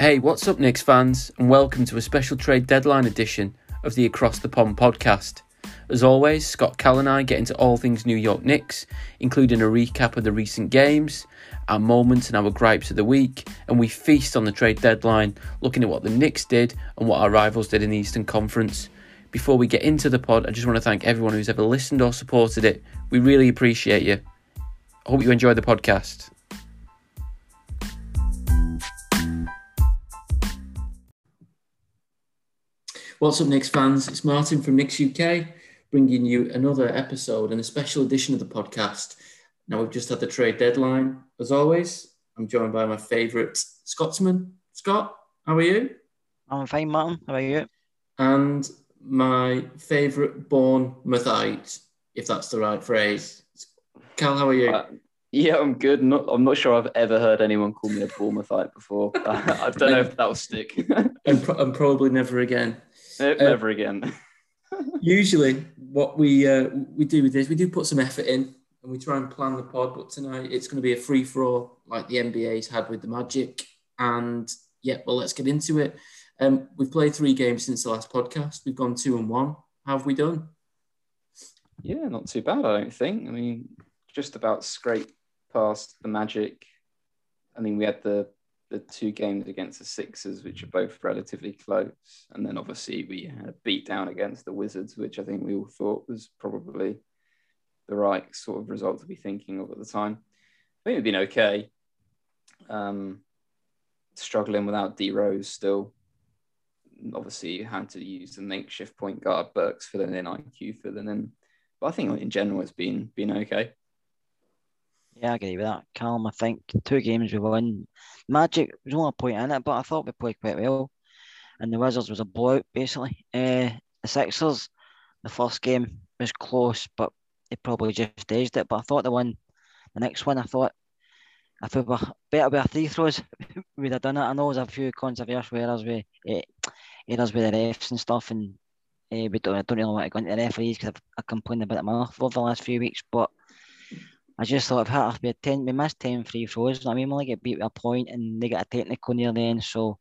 Hey, what's up, Knicks fans, and welcome to a special trade deadline edition of the Across the Pond podcast. As always, Scott Cal and I get into all things New York Knicks, including a recap of the recent games, our moments and our gripes of the week, and we feast on the trade deadline, looking at what the Knicks did and what our rivals did in the Eastern Conference. Before we get into the pod, I just want to thank everyone who's ever listened or supported it. We really appreciate you. Hope you enjoy the podcast. What's up, Knicks fans? It's Martin from Knicks UK bringing you another episode and a special edition of the podcast. Now, we've just had the trade deadline. As always, I'm joined by my favourite Scotsman. Scott, how are you? I'm fine, Martin. How are you? And my favourite born Mathite, if that's the right phrase. Cal, how are you? Uh, yeah, I'm good. Not, I'm not sure I've ever heard anyone call me a Bournemouthite before. I don't know if that'll stick. and, pro- and probably never again. Never uh, again. usually, what we uh, we do with this, we do put some effort in and we try and plan the pod. But tonight, it's going to be a free for all, like the NBA's had with the Magic. And yeah, well, let's get into it. Um, we've played three games since the last podcast. We've gone two and one. How have we done? Yeah, not too bad, I don't think. I mean, just about scraped past the Magic. I mean, we had the the two games against the Sixers, which are both relatively close, and then obviously we had a beat down against the Wizards, which I think we all thought was probably the right sort of result to be thinking of at the time. I think it'd been okay. Um, struggling without D Rose still. Obviously, you had to use the makeshift point guard Burks filling in, IQ filling in. But I think in general it's been been okay. Yeah, I agree with that. Calm, I think two games we won. Magic was only a point in it, but I thought we played quite well. And the Wizards was a blowout, basically. Uh, the Sixers, the first game was close, but they probably just edged it. But I thought the one, the next one, I thought if we were better with free throws, we'd have done it. I know there's a few controversial errors with uh, errors with the refs and stuff, and uh, we don't, I don't really want to go into the referees because I've, I've complained about them enough over the last few weeks. But I just thought if we had ten, we missed ten free throws. I mean, we only get beat with a point, and they got a technical near the end. So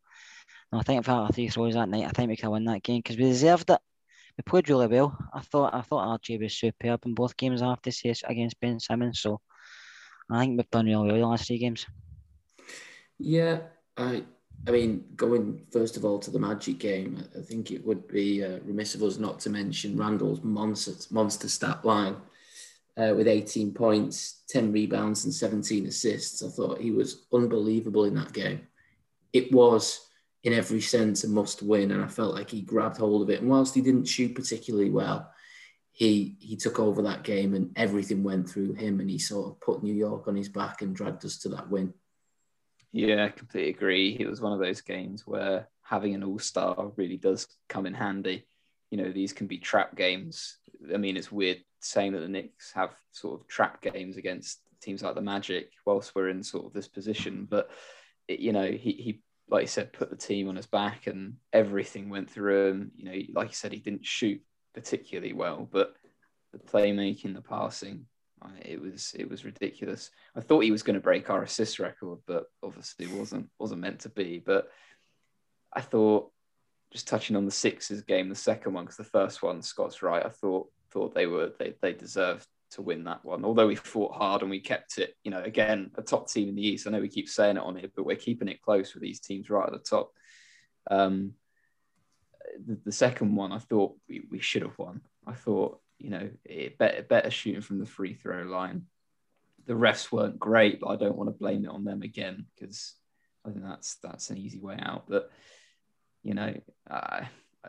no, I think if we had three throws that night, I think we could win that game because we deserved it. We played really well. I thought I thought RJ was superb in both games. I have to say against Ben Simmons. So I think we've done really well the last three games. Yeah, I I mean, going first of all to the Magic game, I think it would be uh, remiss of us not to mention Randall's monster monster stat line uh, with 18 points, 10 rebounds, and 17 assists. I thought he was unbelievable in that game. It was, in every sense, a must win, and I felt like he grabbed hold of it. And whilst he didn't shoot particularly well, he he took over that game, and everything went through him, and he sort of put New York on his back and dragged us to that win. Yeah, I completely agree. It was one of those games where having an all star really does come in handy. You know, these can be trap games. I mean, it's weird saying that the Knicks have sort of trap games against teams like the Magic whilst we're in sort of this position. But it, you know, he he like you said, put the team on his back and everything went through him. You know, like you said, he didn't shoot particularly well, but the playmaking, the passing, uh, it was it was ridiculous. I thought he was going to break our assist record, but obviously wasn't wasn't meant to be. But I thought, just touching on the Sixers game, the second one, because the first one, Scott's right. I thought thought they were they, they deserved to win that one. Although we fought hard and we kept it, you know, again, a top team in the East. I know we keep saying it on here, but we're keeping it close with these teams right at the top. Um, the, the second one, I thought we, we should have won. I thought, you know, it better, better shooting from the free throw line. The refs weren't great, but I don't want to blame it on them again because I think that's that's an easy way out. But you know, uh,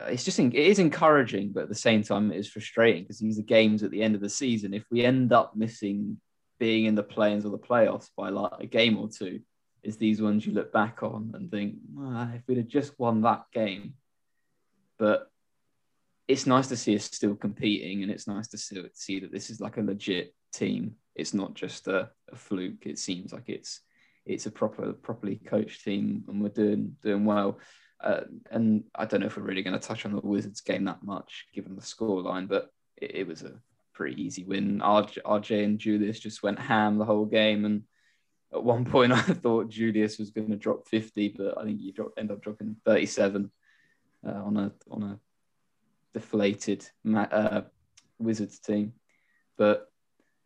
it's just it is encouraging, but at the same time, it is frustrating because these are games at the end of the season. If we end up missing being in the play-ins or the playoffs by like a game or two, is these ones you look back on and think, ah, if we'd have just won that game. But it's nice to see us still competing, and it's nice to see, see that this is like a legit team. It's not just a, a fluke. It seems like it's it's a proper properly coached team, and we're doing doing well. Uh, and I don't know if we're really going to touch on the Wizards game that much, given the scoreline, but it, it, was a pretty easy win. RJ, RJ, and Julius just went ham the whole game, and at one point I thought Julius was going to drop 50, but I think he dropped, end up dropping 37 uh, on a on a deflated uh, Wizards team. But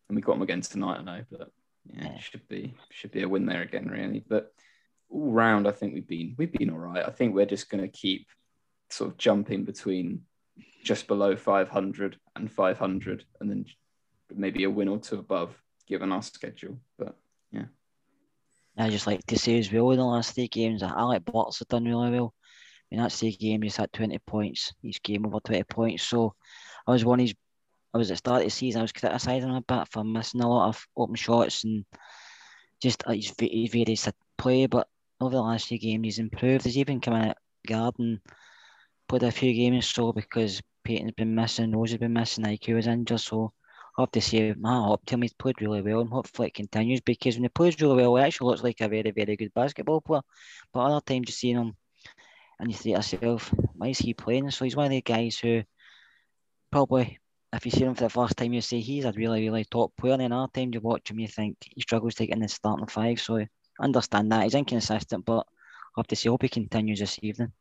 and we got them again tonight, I know, but yeah, it should be should be a win there again, really. But all round, I think we've been we've been all right. I think we're just going to keep sort of jumping between just below 500 and 500, and then maybe a win or two above, given our schedule. But yeah. I just like to say as well in the last three games, Alec Burks have done really well. In that three game, he's had 20 points, each game over 20 points. So I was one of I was at the start of the season, I was criticising him a bit for missing a lot of open shots and just uh, his, his various play. But over the last few games, he's improved. He's even come out and played a few games so because Payton's been missing, Rose has been missing, IQ was injured. So I have to say, to him, he's played really well and hopefully it continues because when he plays really well, he actually looks like a very, very good basketball player. But other times you see him and you think to yourself, why is he playing? So he's one of the guys who probably, if you see him for the first time, you say he's a really, really top player. And then other times you watch him, you think he struggles to get in the starting five. So understand that. He's inconsistent, but I have to say, I hope he continues this evening.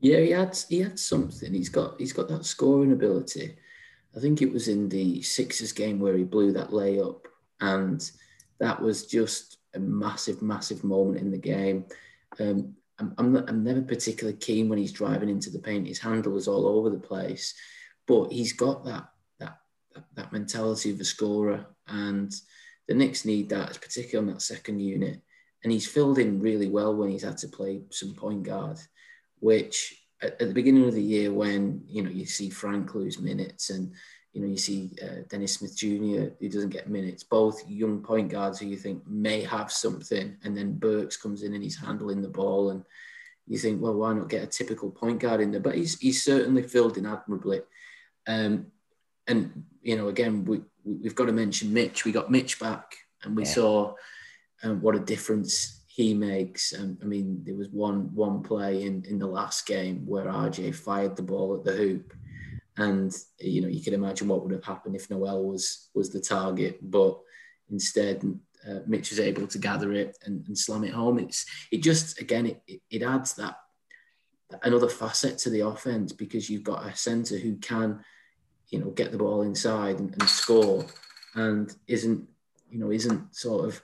Yeah, he had he had something. He's got he's got that scoring ability. I think it was in the Sixers game where he blew that layup, and that was just a massive, massive moment in the game. Um, I'm, I'm, not, I'm never particularly keen when he's driving into the paint. His handle is all over the place, but he's got that that that, that mentality of a scorer, and the Knicks need that, particularly on that second unit. And he's filled in really well when he's had to play some point guard, which at, at, the beginning of the year when you know you see Frank lose minutes and you know you see uh, Dennis Smith Jr. who doesn't get minutes, both young point guards who you think may have something, and then Burks comes in and he's handling the ball, and you think, well, why not get a typical point guard in there? But he's he's certainly filled in admirably, um, and you know again we we've got to mention Mitch. We got Mitch back, and we yeah. saw um, what a difference he makes. Um, I mean, there was one one play in in the last game where RJ fired the ball at the hoop, and you know you can imagine what would have happened if Noel was was the target, but instead. Uh, Mitch was able to gather it and, and slam it home. It's it just again it, it, it adds that another facet to the offense because you've got a center who can, you know, get the ball inside and, and, score, and isn't, you know, isn't sort of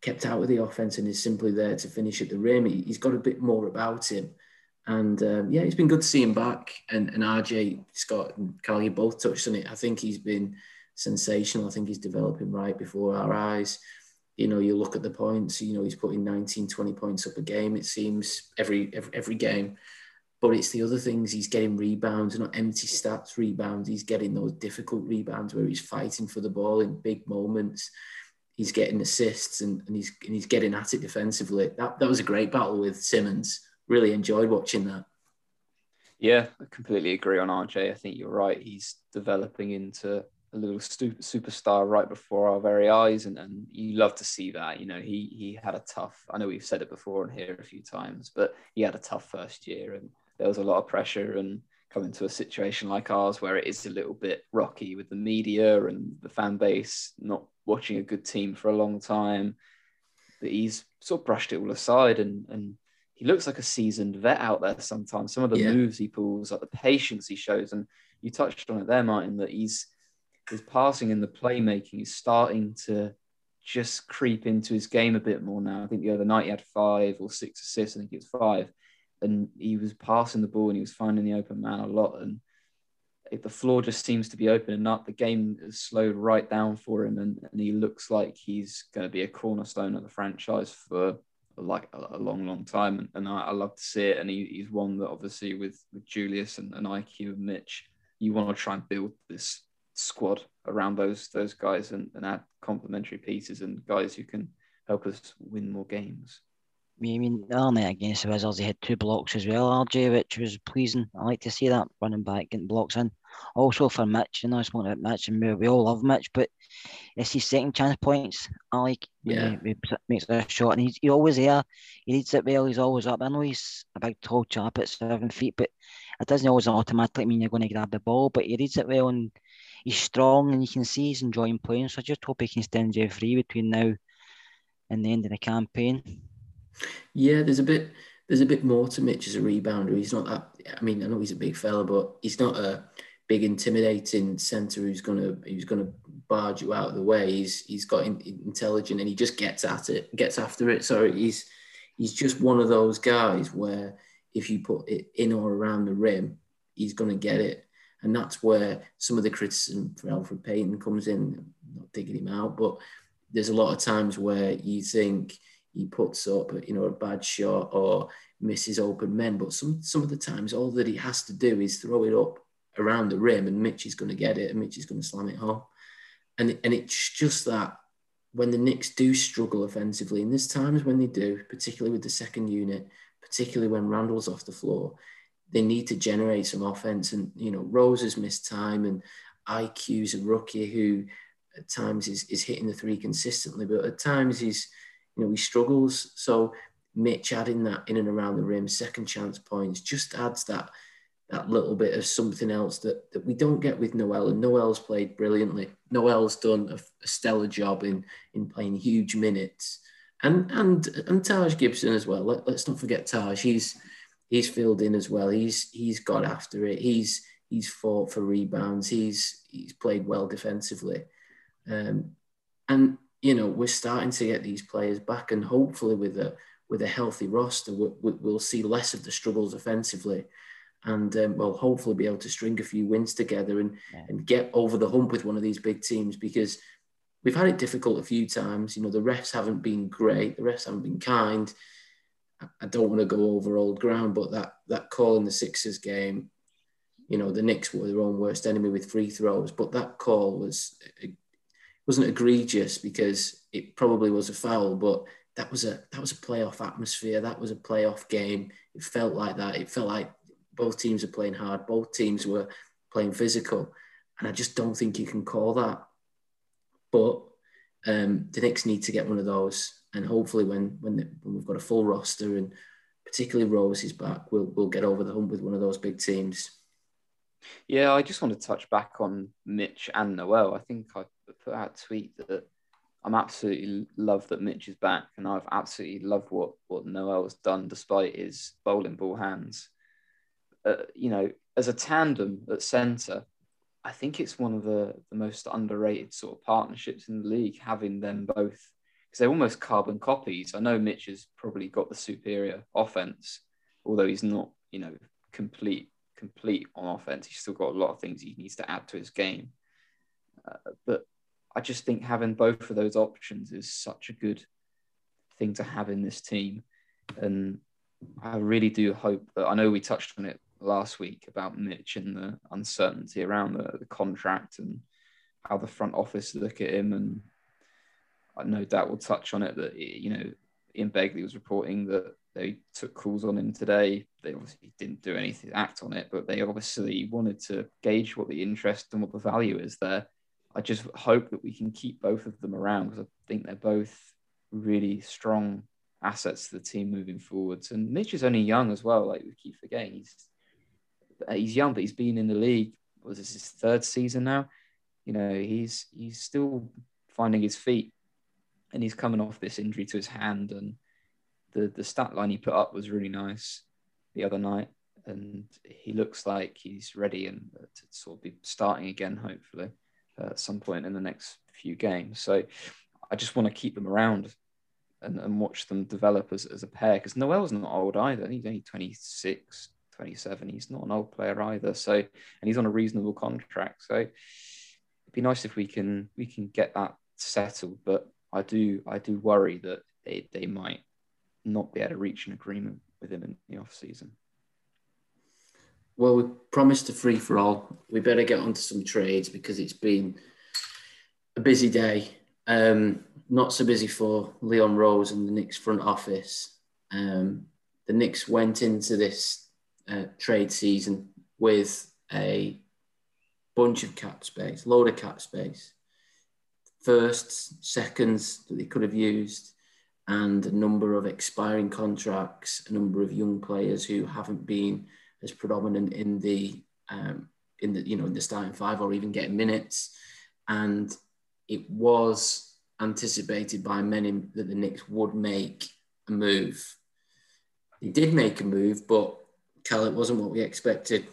kept out of the offense and is simply there to finish at the rim. He, has got a bit more about him. And um, yeah, it's been good to see him back. And, and RJ, Scott, and Cal, you both touched on it. I think he's been sensational. I think he's developing right before our eyes. You know, you look at the points, you know, he's putting 19, 20 points up a game, it seems, every, every, every game. But it's the other things. He's getting rebounds, not empty stats rebounds. He's getting those difficult rebounds where he's fighting for the ball in big moments he's getting assists and, and he's and he's getting at it defensively. That that was a great battle with Simmons. Really enjoyed watching that. Yeah, I completely agree on RJ. I think you're right. He's developing into a little superstar right before our very eyes, and, and you love to see that. You know, he he had a tough. I know we've said it before on here a few times, but he had a tough first year, and there was a lot of pressure and coming to a situation like ours where it is a little bit rocky with the media and the fan base not watching a good team for a long time. But he's sort of brushed it all aside and and he looks like a seasoned vet out there sometimes. Some of the yeah. moves he pulls, like the patience he shows, and you touched on it there, Martin, that he's his passing and the playmaking is starting to just creep into his game a bit more now. I think the other night he had five or six assists. I think it was five and he was passing the ball and he was finding the open man a lot. And the floor just seems to be opening up. The game has slowed right down for him, and, and he looks like he's going to be a cornerstone of the franchise for like a, a long, long time. And, and I, I, love to see it. And he, he's one that obviously with, with Julius and, and IQ and Mitch, you want to try and build this squad around those those guys and, and add complementary pieces and guys who can help us win more games. I mean, night against the Wizards, he had two blocks as well, RJ, which was pleasing. I like to see that running back getting blocks in. Also for Mitch, you know, I spoke about Mitch, and we, all love Mitch, but it's his second chance points. I like yeah. he, he makes a shot, and he's, he's always there. He leads it well, he's always up. I know he's a big tall chap at seven feet, but it doesn't always automatically mean you're going to grab the ball, but he reads it well, and he's strong, and you can see he's enjoying playing. So I just hope he can stay injury free between now and the end of the campaign. Yeah, there's a bit there's a bit more to Mitch as a rebounder. He's not that. I mean, I know he's a big fella, but he's not a big intimidating centre who's gonna who's gonna barge you out of the way. He's he's got in, intelligent and he just gets at it, gets after it. So he's he's just one of those guys where if you put it in or around the rim, he's gonna get it. And that's where some of the criticism for Elfrid Payton comes in. I'm not digging him out, but there's a lot of times where you think he puts up, you know, a bad shot or misses open men. But some some of the times, all that he has to do is throw it up around the rim, and Mitch is going to get it, and Mitch is going to slam it home. And and it's just that when the Knicks do struggle offensively, and there's times when they do, particularly with the second unit, particularly when Randall's off the floor, they need to generate some offense. And you know, Rose has missed time, and IQ's a rookie who at times is, is hitting the three consistently, but at times he's, you know, he struggles. So Mitch adding that in and around the rim, second chance points, just adds that that little bit of something else that, that we don't get with Noel. And Noel's played brilliantly. Noel's done a, a stellar job in in playing huge minutes. And and and Taj Gibson as well. Let, us not forget Taj. He's he's filled in as well. He's he's got after it. He's he's fought for rebounds. He's he's played well defensively. Um, and you know we're starting to get these players back, and hopefully with a with a healthy roster, we, will see less of the struggles offensively, and um, we'll hopefully be able to string a few wins together and yeah. and get over the hump with one of these big teams because we've had it difficult a few times. You know the refs haven't been great, the refs haven't been kind. I don't want to go over old ground, but that that call in the Sixers game, you know, the Knicks were their own worst enemy with free throws, but that call was wasn't egregious because it probably was a foul, but that was a that was a playoff atmosphere. That was a playoff game. It felt like that. It felt like both teams were playing hard. Both teams were playing physical, and I just don't think you can call that. But um, the Knicks need to get one of those, and hopefully, when when, the, when we've got a full roster and particularly Rose is back, we'll we'll get over the hump with one of those big teams. Yeah, I just want to touch back on Mitch and Noel. I think I put out a tweet that I'm absolutely love that Mitch is back, and I've absolutely loved what what Noel's done despite his bowling ball hands. Uh, you know, as a tandem at centre, I think it's one of the the most underrated sort of partnerships in the league. Having them both because they're almost carbon copies. I know Mitch has probably got the superior offense, although he's not, you know, complete complete on offense. He's still got a lot of things he needs to add to his game. Uh, but I just think having both of those options is such a good thing to have in this team. And I really do hope that I know we touched on it last week about Mitch and the uncertainty around the, the contract and how the front office look at him. And I no doubt we'll touch on it that, you know, Ian Begley was reporting that they took calls on him today. They obviously didn't do anything, act on it, but they obviously wanted to gauge what the interest and what the value is there. I just hope that we can keep both of them around because I think they're both really strong assets to the team moving forwards. And Mitch is only young as well. Like we keep forgetting, he's he's young, but he's been in the league. Was this his third season now? You know, he's he's still finding his feet, and he's coming off this injury to his hand. And the the stat line he put up was really nice the other night, and he looks like he's ready and to sort of be starting again, hopefully uh, at some point in the next few games. So I just want to keep them around and, and watch them develop as, as a pair because Noel's not old either. He's only 26, 27. He's not an old player either. So, and he's on a reasonable contract. So it'd be nice if we can, we can get that settled. But I do, I do worry that they, they might not be able to reach an agreement with him in the off season. Well, we promised a free for all. We better get onto some trades because it's been a busy day. Um, not so busy for Leon Rose and the Knicks front office. Um, the Knicks went into this uh, trade season with a bunch of cap space, load of cap space, firsts, seconds that they could have used, and a number of expiring contracts, a number of young players who haven't been as predominant in the um, in the you know in the starting five or even getting minutes, and it was anticipated by many that the Knicks would make a move. He did make a move, but Cal, it wasn't what we expected.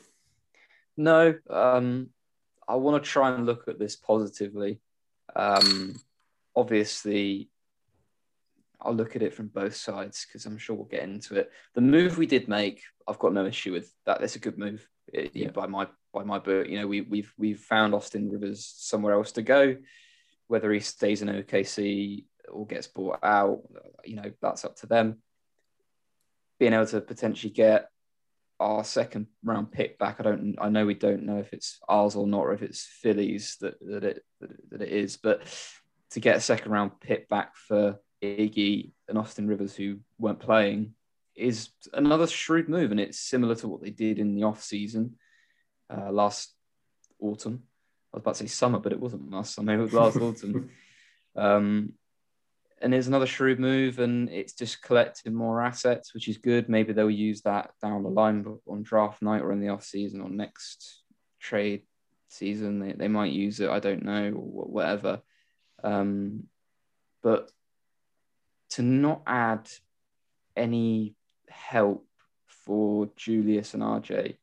No, um, I want to try and look at this positively. Um, obviously, I'll look at it from both sides because I'm sure we'll get into it. The move we did make, I've got no issue with that. That's a good move eh, it, yeah. by my by my book. You know, we, we've we've found Austin Rivers somewhere else to go. Whether he stays in OKC or gets bought out, you know, that's up to them. Being able to potentially get our second round pick back. I don't. I know we don't know if it's ours or not, or if it's Phillies that that it that it is. But to get a second round pick back for Iggy and Austin Rivers, who weren't playing, is another shrewd move, and it's similar to what they did in the off season uh, last autumn. I was about to say summer, but it wasn't last summer. It was last autumn. Um, and it's another shrewd move, and it's just collecting more assets, which is good. Maybe they'll use that down the line on draft night or in the off season or next trade season. They, they might use it. I don't know, or whatever. Um, but to not add any help for Julius and RJ,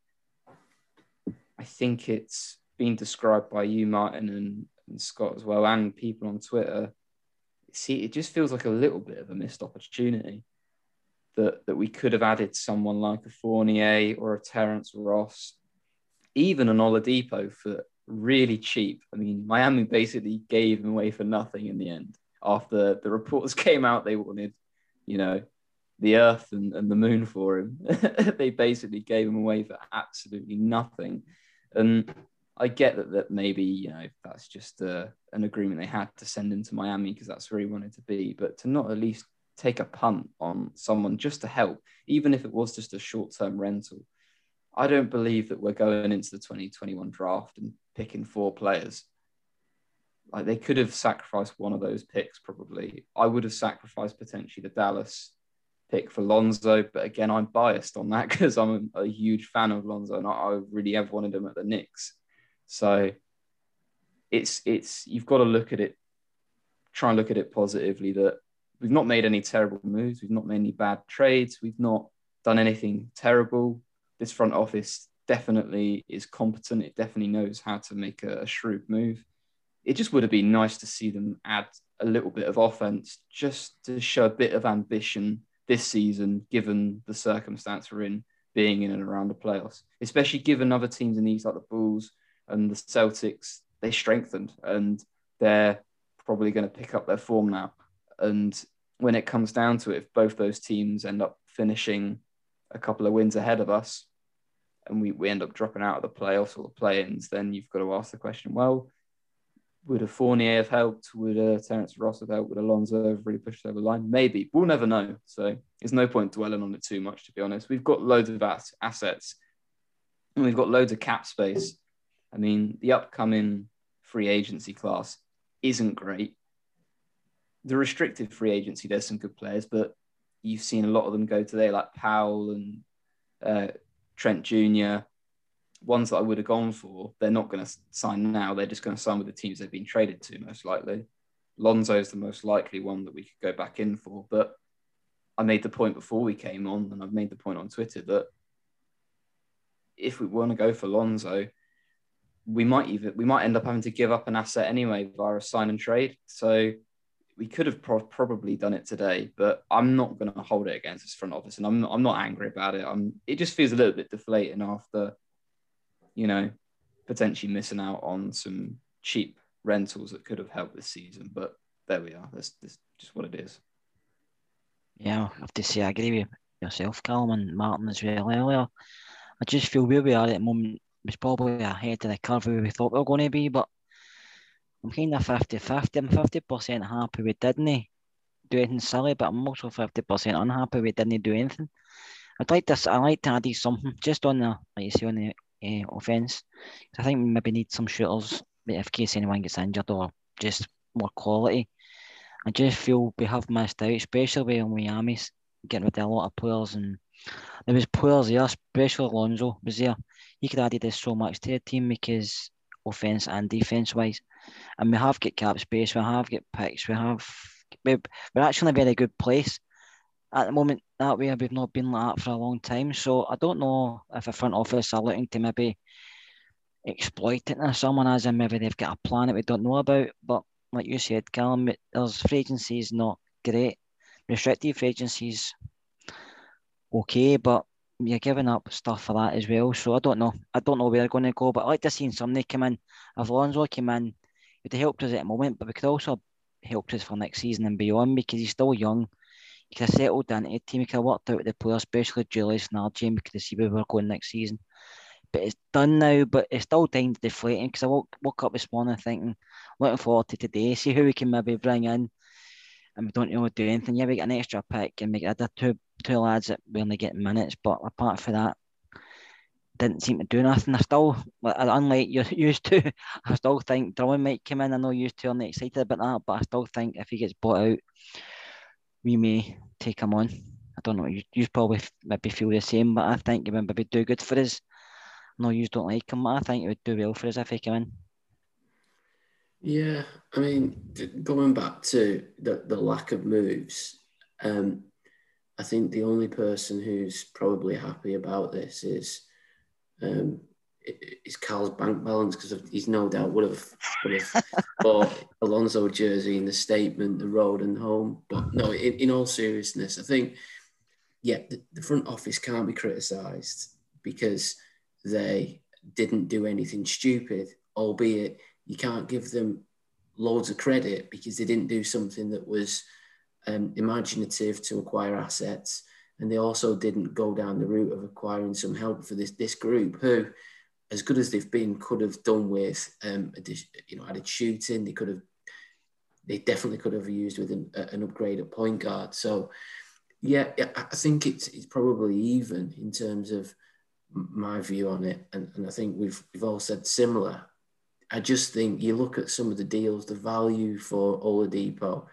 I think it's been described by you, Martin, and, and Scott as well, and people on Twitter see, it just feels like a little bit of a missed opportunity that that we could have added someone like a Fournier or a Terrence Ross, even an Oladipo for really cheap. I mean, Miami basically gave him away for nothing in the end. After the reports came out, they wanted, you know, the earth and, and the moon for him. they basically gave him away for absolutely nothing. And I get that that maybe you know that's just uh, an agreement they had to send him to Miami because that's where he wanted to be, but to not at least take a punt on someone just to help, even if it was just a short-term rental. I don't believe that we're going into the 2021 draft and picking four players. Like they could have sacrificed one of those picks probably. I would have sacrificed potentially the Dallas pick for Lonzo, but again, I'm biased on that because I'm a, huge fan of Lonzo and I, I really have wanted him at the Knicks. So it's it's you've got to look at it, try and look at it positively that we've not made any terrible moves, we've not made any bad trades, we've not done anything terrible. This front office definitely is competent. It definitely knows how to make a, a shrewd move. It just would have been nice to see them add a little bit of offense just to show a bit of ambition this season, given the circumstance we're in, being in and around the playoffs, especially given other teams in these like the Bulls, and the Celtics they strengthened and they're probably going to pick up their form now. And when it comes down to it, if both those teams end up finishing a couple of wins ahead of us and we, we end up dropping out of the playoffs or the play-ins, then you've got to ask the question, well, would a Fournier have helped? Would a Terrence Ross have helped? Would a Lonzo have really pushed over the line? Maybe. We'll never know. So there's no point dwelling on it too much, to be honest. We've got loads of assets and we've got loads of cap space I mean, the upcoming free agency class isn't great. The restricted free agency, there's some good players, but you've seen a lot of them go today, like Powell and uh, Trent Jr. Ones that I would have gone for, they're not going to sign now. They're just going to sign with the teams they've been traded to, most likely. Lonzo is the most likely one that we could go back in for. But I made the point before we came on, and I've made the point on Twitter that if we want to go for Lonzo, we might even we might end up having to give up an asset anyway via a sign and trade. So we could have pro- probably done it today, but I'm not going to hold it against this front office, and I'm I'm not angry about it. I'm it just feels a little bit deflating after, you know, potentially missing out on some cheap rentals that could have helped this season. But there we are. That's, that's just what it is. Yeah, I have to say I agree with yourself, Callum and Martin as well earlier. I just feel where we are at the moment was probably ahead of the curve where we thought we were going to be, but I'm kind of 50 50. I'm 50% happy we didn't do anything silly, but I'm also 50% unhappy we didn't do anything. I'd like to, I like to add something just on the, like you say, on the uh, offence. I think we maybe need some shooters if case anyone gets injured or just more quality. I just feel we have missed out, especially when Miami's getting rid of a lot of players and there was players there, especially Alonzo was there he could have added so much to the team because offense and defense wise. and we have got cap space, we have got picks, we have we're actually in a very good place at the moment. That way, we've not been like that for a long time. So I don't know if the front office are looking to maybe exploit it or someone as in maybe they've got a plan that we don't know about. But like you said, Callum, there's free agencies not great. Restrictive free agencies okay, but you're giving up stuff for that as well. So I don't know. I don't know where they're going to go, but I like to see somebody come in. If Alonso came in, it helped us at the moment, but we could also help us for next season and beyond because he's still young. Could settled into a team, he could worked out with the players, especially Julius and RJ, we could have where we were going next season. But it's done now, but it's still time to deflating because I woke, woke up this morning thinking, looking forward to today, see who we can maybe bring in. And we don't really do anything. Yeah, we get an extra pick and make it two two lads that we only get minutes, but apart from that, didn't seem to do nothing. I still, unlike you used to, I still think Drummond might come in. I know you two are not excited about that, but I still think if he gets bought out, we may take him on. I don't know. You, you probably maybe feel the same, but I think he would maybe do good for us. No, you don't like him, but I think he would do well for us if he came in. Yeah, I mean, going back to the, the lack of moves, um, I think the only person who's probably happy about this is um, is Cal's bank balance because he's no doubt would have would have bought Alonso jersey in the statement, the road and home. But no, in, in all seriousness, I think yeah, the, the front office can't be criticised because they didn't do anything stupid, albeit you can't give them loads of credit because they didn't do something that was um, imaginative to acquire assets, and they also didn't go down the route of acquiring some help for this this group who, as good as they've been, could have done with um, you know added shooting. They could have, they definitely could have used with an, an upgrade at point guard. So, yeah, I think it's it's probably even in terms of my view on it, and, and I think we've we've all said similar. I just think you look at some of the deals, the value for Oladipo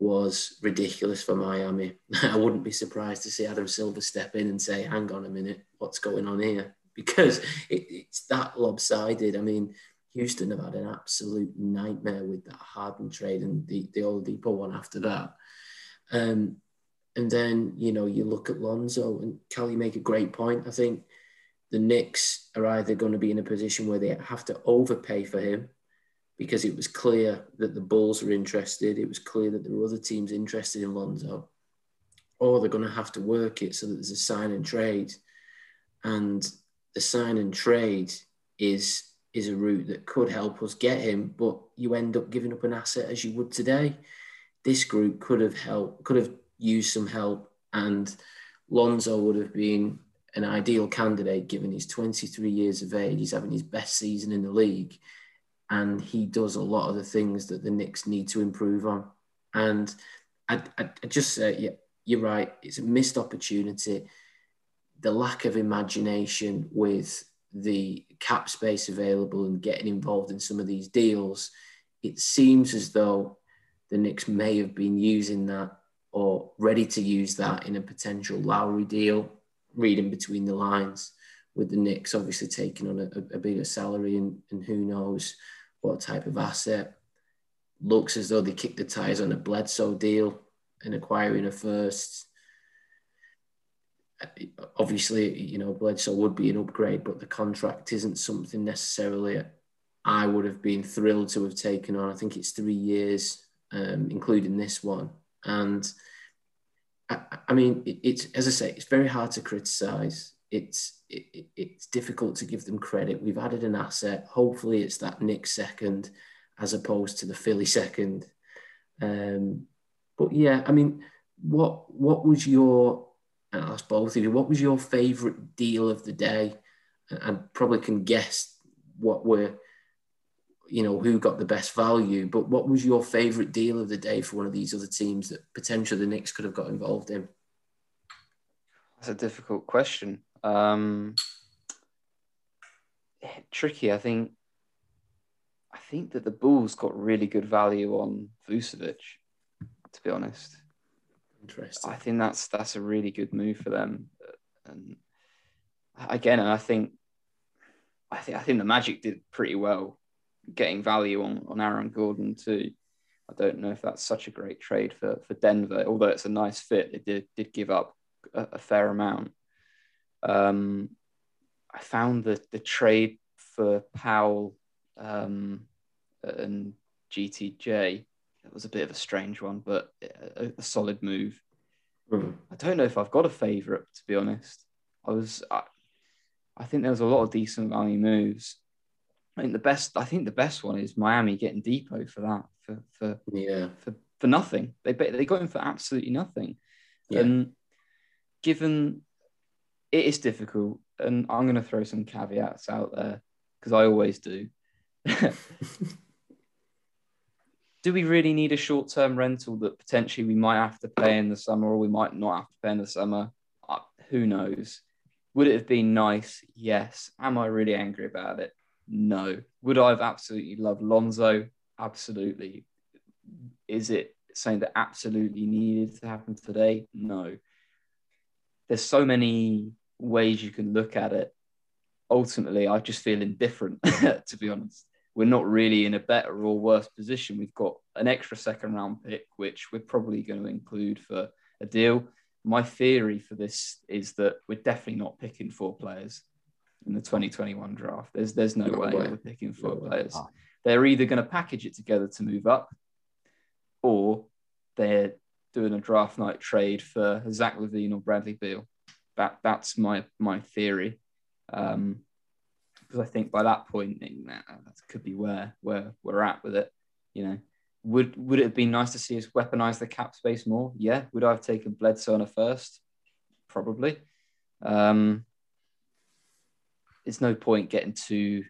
was ridiculous for Miami. I wouldn't be surprised to see Adam Silver step in and say, hang on a minute, what's going on here? Because it, it's that lopsided. I mean, Houston have had an absolute nightmare with that Harden trade and the, the Oladipo one after that. Um, and then, you know, you look at Lonzo and Kelly make a great point. I think the Knicks are either going to be in a position where they have to overpay for him because it was clear that the Bulls were interested. It was clear that there were other teams interested in Lonzo, or they're going to have to work it so that there's a sign and trade, and the sign and trade is is a route that could help us get him, but you end up giving up an asset as you would today. This group could have helped, could have used some help, and Lonzo would have been an ideal candidate given he's 23 years of age. He's having his best season in the league and he does a lot of the things that the Knicks need to improve on. And I, I, I just say, yeah, you're right. It's a missed opportunity. The lack of imagination with the cap space available and getting involved in some of these deals, it seems as though the Knicks may have been using that or ready to use that in a potential Lowry deal, reading between the lines with the Knicks obviously taking on a, a bigger salary and, and who knows what type of asset. Looks as though they kicked the tires on a Bledsoe deal and acquiring a first. Obviously, you know, Bledsoe would be an upgrade, but the contract isn't something necessarily I would have been thrilled to have taken on. I think it's three years, um, including this one. And I, I mean, it, it's, as I say, it's very hard to criticize it's it, it's difficult to give them credit. We've added an asset. Hopefully, it's that Nick second as opposed to the Philly second. Um, but yeah, I mean, what what was your? Ask both of you. What was your favourite deal of the day? I probably can guess what were, you know, who got the best value. But what was your favourite deal of the day for one of these other teams that potentially the Knicks could have got involved in? That's a difficult question. Um, tricky. I think. I think that the Bulls got really good value on Vucevic. To be honest, interesting. I think that's that's a really good move for them. And again, I think I think I think the Magic did pretty well getting value on on Aaron Gordon too. I don't know if that's such a great trade for for Denver, although it's a nice fit. It did did give up a, a fair amount. Um, I found that the trade for Powell um, and GTJ that was a bit of a strange one, but a, a solid move. Mm. I don't know if I've got a favourite to be honest. I was I, I think there was a lot of decent value moves. I think the best I think the best one is Miami getting Dipo for that for for Yeah. for, for nothing. They they got him for absolutely nothing. Yeah. And given it is difficult, and I'm going to throw some caveats out there because I always do. do we really need a short term rental that potentially we might have to pay in the summer or we might not have to pay in the summer? Uh, who knows? Would it have been nice? Yes. Am I really angry about it? No. Would I have absolutely loved Lonzo? Absolutely. Is it something that absolutely needed to happen today? No. There's so many ways you can look at it. Ultimately, I just feel indifferent, to be honest. We're not really in a better or worse position. We've got an extra second round pick, which we're probably going to include for a deal. My theory for this is that we're definitely not picking four players in the 2021 draft. There's there's no, No way, way. we're picking four No players. Oh. They're either going to package it together to move up, or they're doing a draft night trade for Zach LaVine or Bradley Beal. That that's my my theory, um, because I think by that point that could be where where we're at with it. You know, would would it have been nice to see us weaponize the cap space more? Yeah. Would I have taken Bledsoe on a first? Probably. Um, it's no point getting too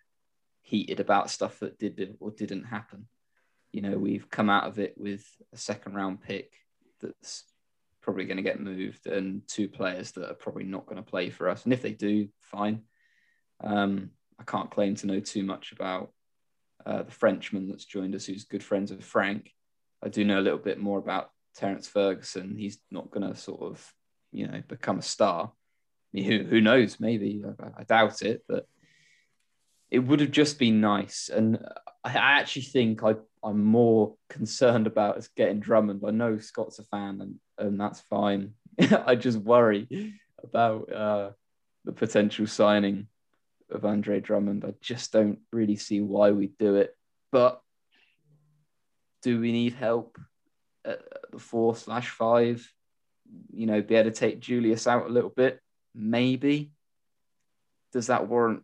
heated about stuff that did or didn't happen. You know, we've come out of it with a second round pick that's probably going to get moved and two players that are probably not going to play for us. And if they do, fine. Um, I can't claim to know too much about uh, the Frenchman that's joined us, who's good friends with Frank. I do know a little bit more about Terrance Ferguson. He's not going to sort of, you know, become a star. I mean, who, who knows? Maybe I, I doubt it, but it would have just been nice. And I actually think I, I'm more concerned about us getting Drummond. I know Scott's a fan, and, and that's fine. I just worry about uh, the potential signing of Andre Drummond. I just don't really see why we do it. But do we need help at the four slash five? You know, be able to take Julius out a little bit? Maybe. Does that warrant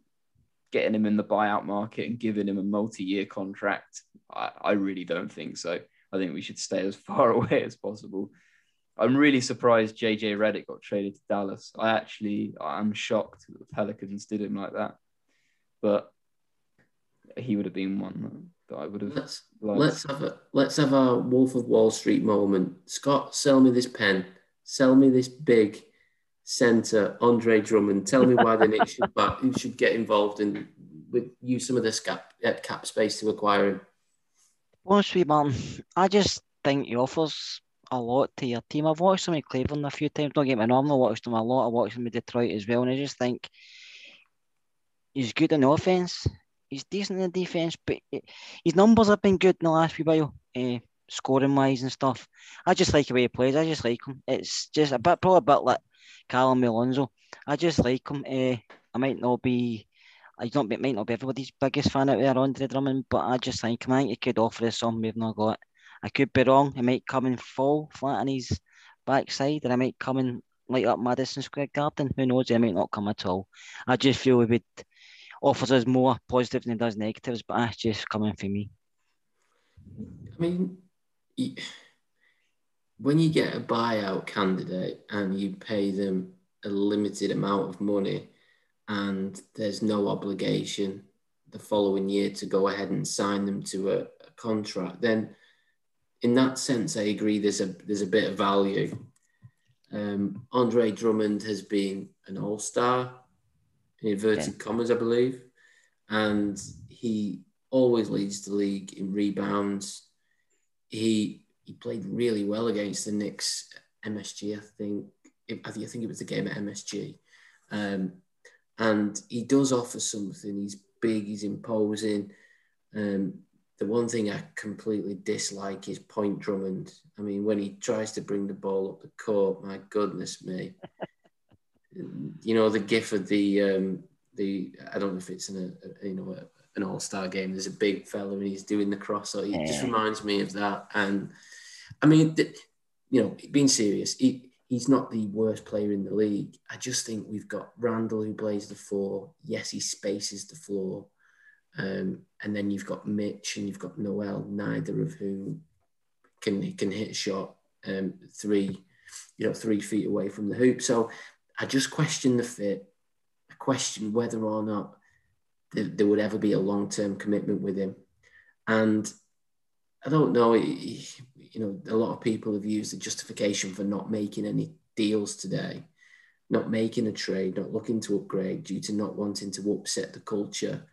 getting him in the buyout market and giving him a multi-year contract? I, I really don't think so. I think we should stay as far away as possible. I'm really surprised JJ Redick got traded to Dallas. I actually, I'm shocked that the Pelicans did him like that. But he would have been one that I would have Let's liked. let's have a let's have our Wolf of Wall Street moment. Scott, sell me this pen. Sell me this big center, Andre Drummond. Tell me why the Knicks should back, who should get involved in with use some of this cap uh, cap space to acquire him. Well, sweet man, I just think he offers a lot to your team. I've watched him in Cleveland a few times. Don't get me wrong, I've watched him a lot. I watched him in Detroit as well, and I just think he's good in offense. He's decent in the defense, but his numbers have been good in the last few while, uh, scoring wise and stuff. I just like the way he plays. I just like him. It's just a bit, probably a bit like Callum Alonso. I just like him. Uh, I might not be. I don't might not be everybody's biggest fan out there, Andre Drummond, but I just think. I think he could offer us something we've not got. I could be wrong. He might come and fall flat on his backside, and I might come and light up Madison Square Garden. Who knows? He might not come at all. I just feel he would offers us more positives than he does negatives, but that's just coming for me. I mean, when you get a buyout candidate and you pay them a limited amount of money and there's no obligation the following year to go ahead and sign them to a, a contract, then in that sense, I agree. There's a there's a bit of value. Um, Andre Drummond has been an all star in inverted commas, I believe, and he always leads the league in rebounds. He he played really well against the Knicks MSG. I think it, I think I think it was the game at MSG, um, and he does offer something. He's big. He's imposing. Um, the one thing I completely dislike is Point Drummond. I mean, when he tries to bring the ball up the court, my goodness me. you know the gif of the um, the I don't know if it's in a, you know a, an all star game. There's a big fella and he's doing the cross. So it just reminds me of that. And I mean, the, you know, being serious, he, he's not the worst player in the league. I just think we've got Randall who plays the four. Yes, he spaces the floor. Um, and then you've got Mitch and you've got Noel, neither of whom can can hit a shot um, three, you know, three feet away from the hoop. So I just question the fit. I question whether or not there, there would ever be a long term commitment with him. And I don't know, you know, a lot of people have used the justification for not making any deals today, not making a trade, not looking to upgrade due to not wanting to upset the culture.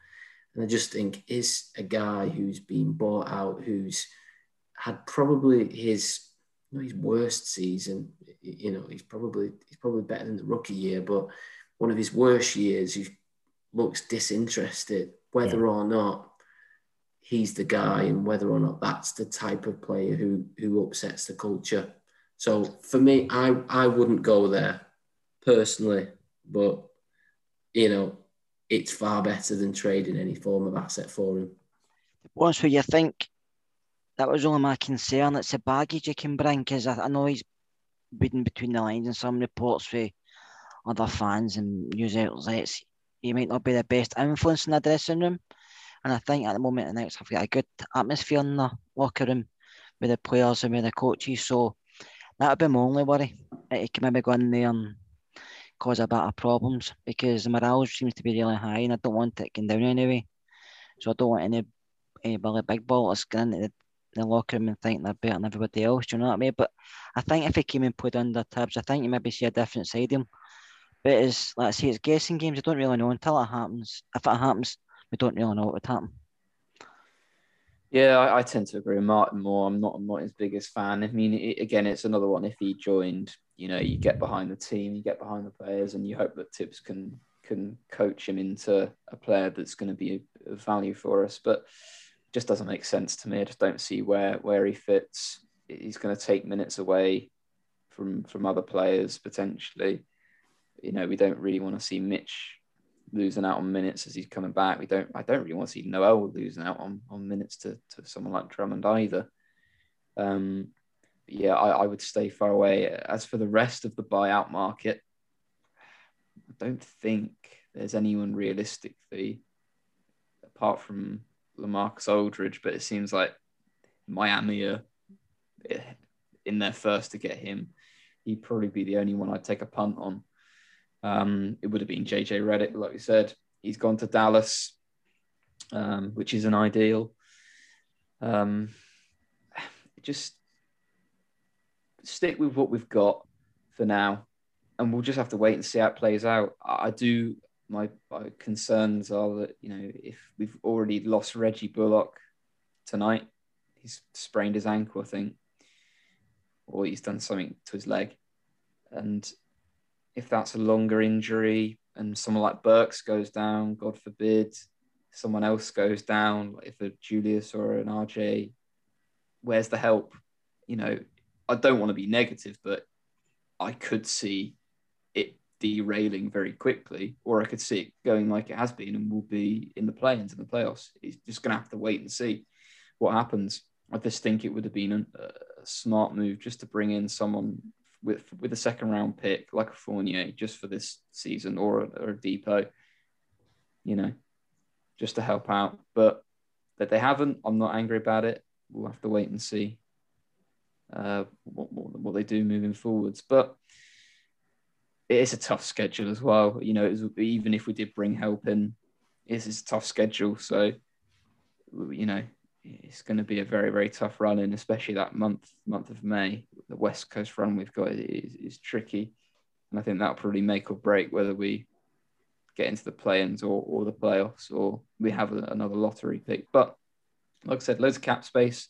And I just think is a guy who's been bought out, who's had probably his you know, his worst season. You know, he's probably he's probably better than the rookie year, but one of his worst years. He looks disinterested, whether yeah. or not he's the guy, and whether or not that's the type of player who who upsets the culture. So for me, I I wouldn't go there personally, but you know, it's far better than trading any form of asset for him. Once where you think that was only my concern. It's the baggage you can bring because I, know he's reading between the lines and some reports for other fans and news outlets. He might not be the best influence in the dressing room. And I think at the moment, the Knicks have got a good atmosphere in the locker room with the players and with the coaches. So that would be my only worry. He can maybe go in there and cause a bit of problems because the morale seems to be really high and I don't want it going down anyway. So I don't want any, any Billy Big Ballers going into the, the locker room and think they're better than everybody else. Do you know what I mean? But I think if he came and put under tabs, I think you maybe see a different side of him. But it's, let's say, it's guessing games. You don't really know until it happens. If it happens, we don't really know what would happen. Yeah, I, I, tend to agree with Martin more. I'm not, I'm not his biggest fan. I mean, it, again, it's another one. If he joined, you know, you get behind the team, you get behind the players, and you hope that Tibbs can can coach him into a player that's going to be a value for us. But just doesn't make sense to me. I just don't see where where he fits. He's going to take minutes away from from other players potentially. You know, we don't really want to see Mitch losing out on minutes as he's coming back. We don't. I don't really want to see Noel losing out on, on minutes to, to someone like Drummond either. Um, yeah, I, I would stay far away. As for the rest of the buyout market, I don't think there's anyone realistically apart from Lamarcus Aldridge, but it seems like Miami are in there first to get him. He'd probably be the only one I'd take a punt on. Um, it would have been JJ Redick, like we said. He's gone to Dallas, um, which is an ideal. Um, just stick with what we've got for now, and we'll just have to wait and see how it plays out. I do. My, my concerns are that you know if we've already lost Reggie Bullock tonight, he's sprained his ankle, I think, or he's done something to his leg, and if that's a longer injury and someone like Burks goes down, God forbid, someone else goes down, if a Julius or an RJ, where's the help? You know, I don't want to be negative, but I could see it derailing very quickly, or I could see it going like it has been and will be in the play-ins the playoffs. It's just going to have to wait and see what happens. I just think it would have been a, smart move just to bring in someone with with a second round pick like a Fournier just for this season or a, or a Dipo, you know, just to help out. But that they haven't, I'm not angry about it. We'll have to wait and see uh, what, what, they do moving forwards. But it is a tough schedule as well. You know, was, even if we did bring help in, it is a tough schedule. So, you know, it's going to be a very very tough run in especially that month month of may the west coast run we've got is, is tricky and i think that'll probably make or break whether we get into the play-ins or, or the playoffs or we have another lottery pick but like i said loads of cap space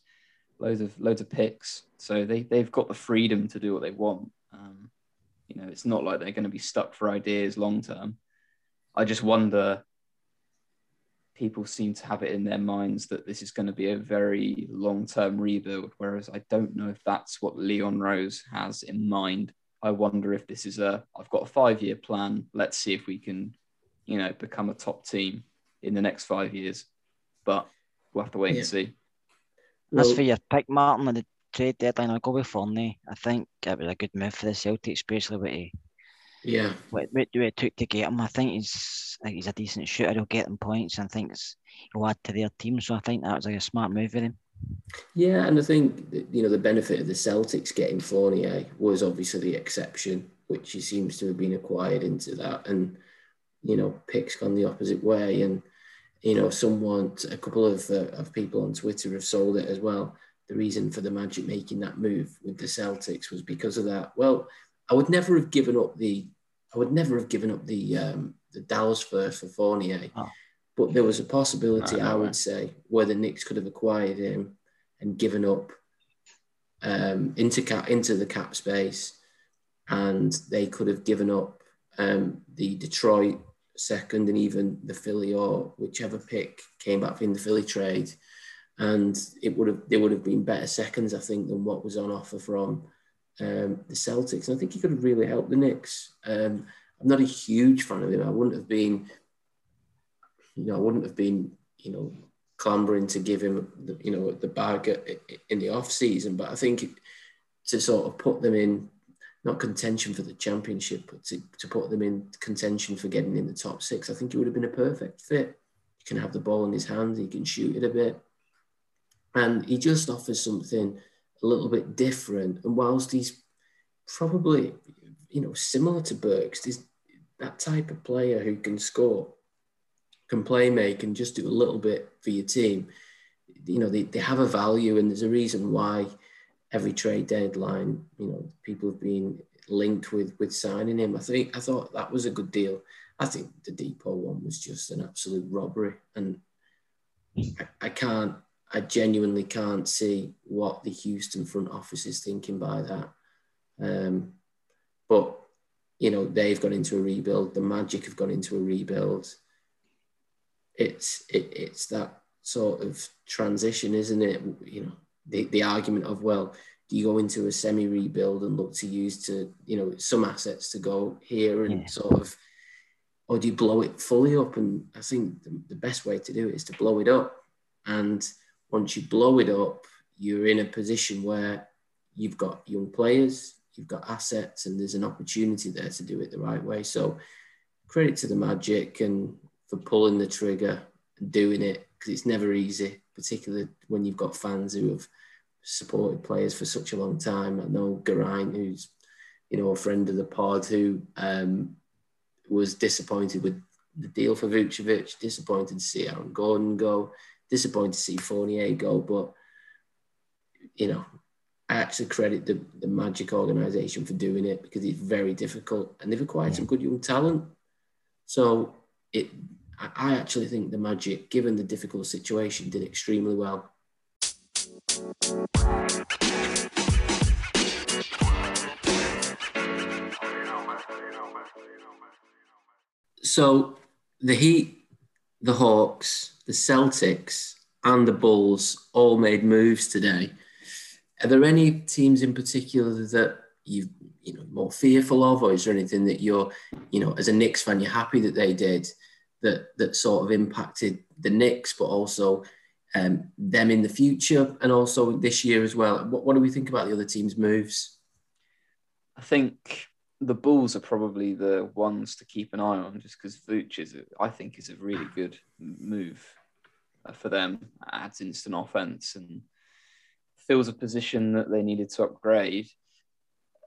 loads of loads of picks so they, they've got the freedom to do what they want um, you know it's not like they're going to be stuck for ideas long term i just wonder people seem to have it in their minds that this is going to be a very long term rebuild, whereas I don't know if that's what Leon Rose has in mind. I wonder if this is a I've got a five year plan. Let's see if we can, you know, become a top team in the next five years. But we'll have to wait Yeah. and see. As Well, for your pick, Martin, on the trade deadline, I'll go with Fournier. I think it was a good move for the Celtics, especially what he yeah, what, what it took to get him. I think he's he's a decent shooter. He'll get them points, and I think he'll add to their team. So I think that was like a smart move for them. Yeah, and I think you know the benefit of the Celtics getting Fournier eh, was obviously the exception, which he seems to have been acquired into that, and you know picks gone the opposite way, and you know someone, a couple of uh, of people on Twitter have sold it as well. The reason for the Magic making that move with the Celtics was because of that. Well, I would never have given up the, I would never have given up the um, the Dallas first for Fournier. Oh. But there was a possibility, No, no I would say, where the Knicks could have acquired him and given up um, into cap into the cap space, and they could have given up um, the Detroit second and even the Philly or whichever pick came back in the Philly trade, and it would have they would have been better seconds, I think, than what was on offer from um, the Celtics. And I think he could have really helped the Knicks. Um, I'm not a huge fan of him. I wouldn't have been, you know, I wouldn't have been, you know, clambering to give him, the, you know, the bag in the off season. But I think to sort of put them in, not contention for the championship, but to, to put them in contention for getting in the top six, I think it would have been a perfect fit. He can have the ball in his hands, he can shoot it a bit, and he just offers something a little bit different. And whilst he's probably, you know, similar to Burks, there's that type of player who can score, can play make, and just do a little bit for your team. You know, they, they have a value, and there's a reason why every trade deadline, you know, people have been linked with with signing him. I think I thought that was a good deal. I think the Dipo one was just an absolute robbery, and I, I can't, I genuinely can't see what the Houston front office is thinking by that. Um, but you know, they've gone into a rebuild. The Magic have gone into a rebuild. It's it, it's that sort of transition, isn't it? You know, the, the argument of well, do you go into a semi rebuild and look to use to you know some assets to go here and Yeah. sort of, or do you blow it fully up? And I think the, the best way to do it is to blow it up. And once you blow it up, you're in a position where you've got young players, you've got assets, and there's an opportunity there to do it the right way. So credit to the Magic and for pulling the trigger and doing it because it's never easy, particularly when you've got fans who have supported players for such a long time. I know Geraint, who's you know a friend of the pod, who um, was disappointed with the deal for Vucevic, disappointed to see Aaron Gordon go, disappointed to see Fournier go, but you know. I actually credit the, the Magic organization for doing it because it's very difficult and they've acquired some good young talent. So it, I- I actually think the Magic, given the difficult situation, did extremely well. So the Heat, the Hawks, the Celtics, and the Bulls all made moves today. Are there any teams in particular that you you know more fearful of, or is there anything that you're you know as a Knicks fan you're happy that they did that that sort of impacted the Knicks, but also um, them in the future and also this year as well? What, what do we think about the other teams' moves? I think the Bulls are probably the ones to keep an eye on, just because Vooch is, I think, is a really good move uh, for them. Adds instant offense and fills a position that they needed to upgrade.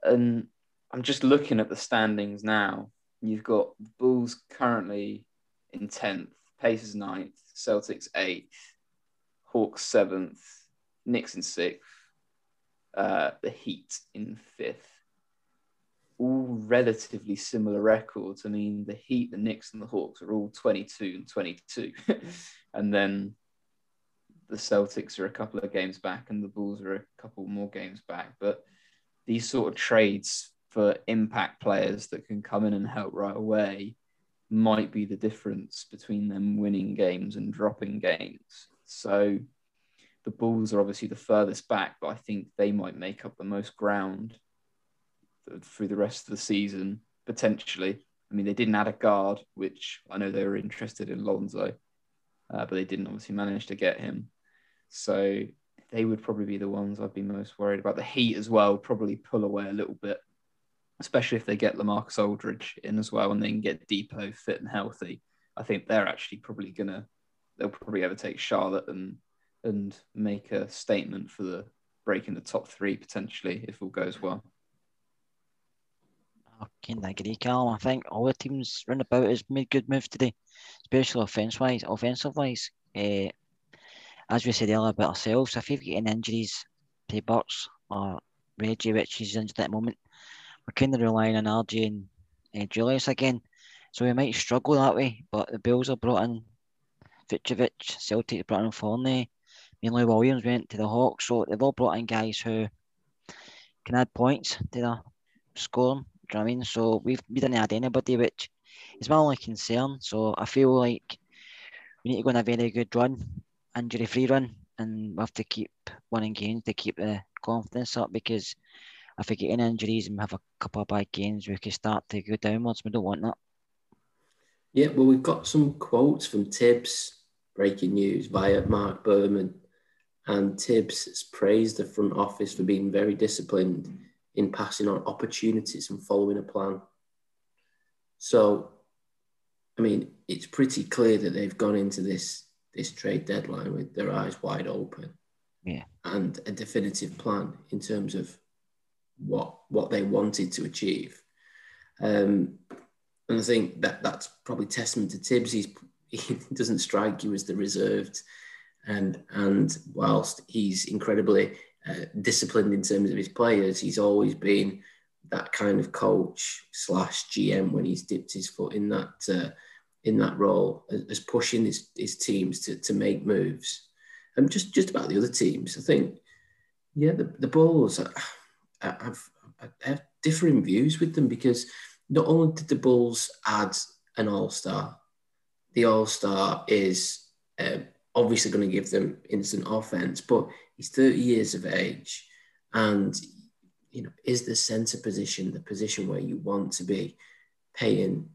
And I'm just looking at the standings now. You've got Bulls currently in tenth, Pacers ninth, Celtics eighth, Hawks seventh, Knicks in sixth, uh, the Heat in fifth all relatively similar records. I mean, the Heat, the Knicks, and the Hawks are all 22 and 22. and then the Celtics are a couple of games back, and the Bulls are a couple more games back. But these sort of trades for impact players that can come in and help right away might be the difference between them winning games and dropping games. So the Bulls are obviously the furthest back, but I think they might make up the most ground through the rest of the season, potentially. I mean, they didn't add a guard, which I know they were interested in Lonzo, uh, but they didn't obviously manage to get him. So they would probably be the ones I'd be most worried about. The Heat as well probably pull away a little bit, especially if they get Lamarcus Aldridge in as well and they can get Dipo fit and healthy. I think they're actually probably gonna they'll probably overtake Charlotte and and make a statement for the breaking the top three potentially if all goes well. I can't agree, Callum. I think all the teams round about has made good moves today, especially offense wise, offensive wise. Uh, as we said earlier about ourselves, if you've got any injuries to Burks or Reggie, which is injured at the moment, we're kind of relying on RJ and uh, Julius again. So we might struggle that way. But the Bills are brought in Vucevic, Celtic brought in Fournier, mainly Williams went to the Hawks. So they've all brought in guys who can add points to their scoring. Do you know I mean? So we've we didn't add anybody, which is my only concern. So I feel like we need to go on a very good run injury free run and we have to keep winning games to keep the confidence up because if we get any injuries and we have a couple of bad games, we could start to go downwards. We don't want that. Yeah, well, we've got some quotes from Tibbs, breaking news via Mark Berman. And Tibbs has praised the front office for being very disciplined in passing on opportunities and following a plan. So, I mean, it's pretty clear that they've gone into this this trade deadline with their eyes wide open. Yeah. And a definitive plan in terms of what what they wanted to achieve. Um, and I think that that's probably testament to Tibbs. He's, he doesn't strike you as the reserved, and and whilst he's incredibly uh, disciplined in terms of his players, he's always been that kind of coach slash GM when he's dipped his foot in that uh, in that role as pushing his, his teams to, to make moves. And just, just about the other teams, I think, yeah, the, the Bulls, I, have I have differing views with them because not only did the Bulls add an All Star, the All Star is uh, obviously going to give them instant offense, but he's 30 years of age and you know is the center position the position where you want to be paying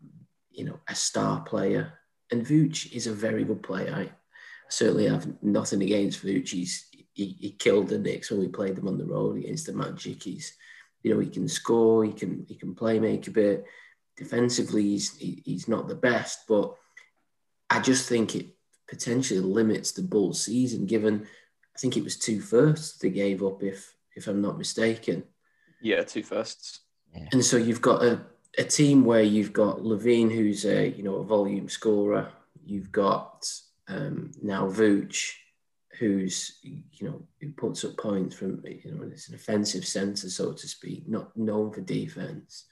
you know, a star player. And Vooch is a very good player. I certainly have nothing against Vooch. He's, he, he killed the Knicks when we played them on the road against the Magic. He's, you know, he can score, he can he can play make a bit. Defensively, he's he, he's not the best, but I just think it potentially limits the Bulls' season. Given, I think it was two firsts they gave up, if if I'm not mistaken. Yeah, two firsts. Yeah. And so you've got a a team where you've got LaVine, who's a you know a volume scorer. You've got um, now Vooch, who's you know who puts up points from you know it's an offensive centre, so to speak, not known for defense.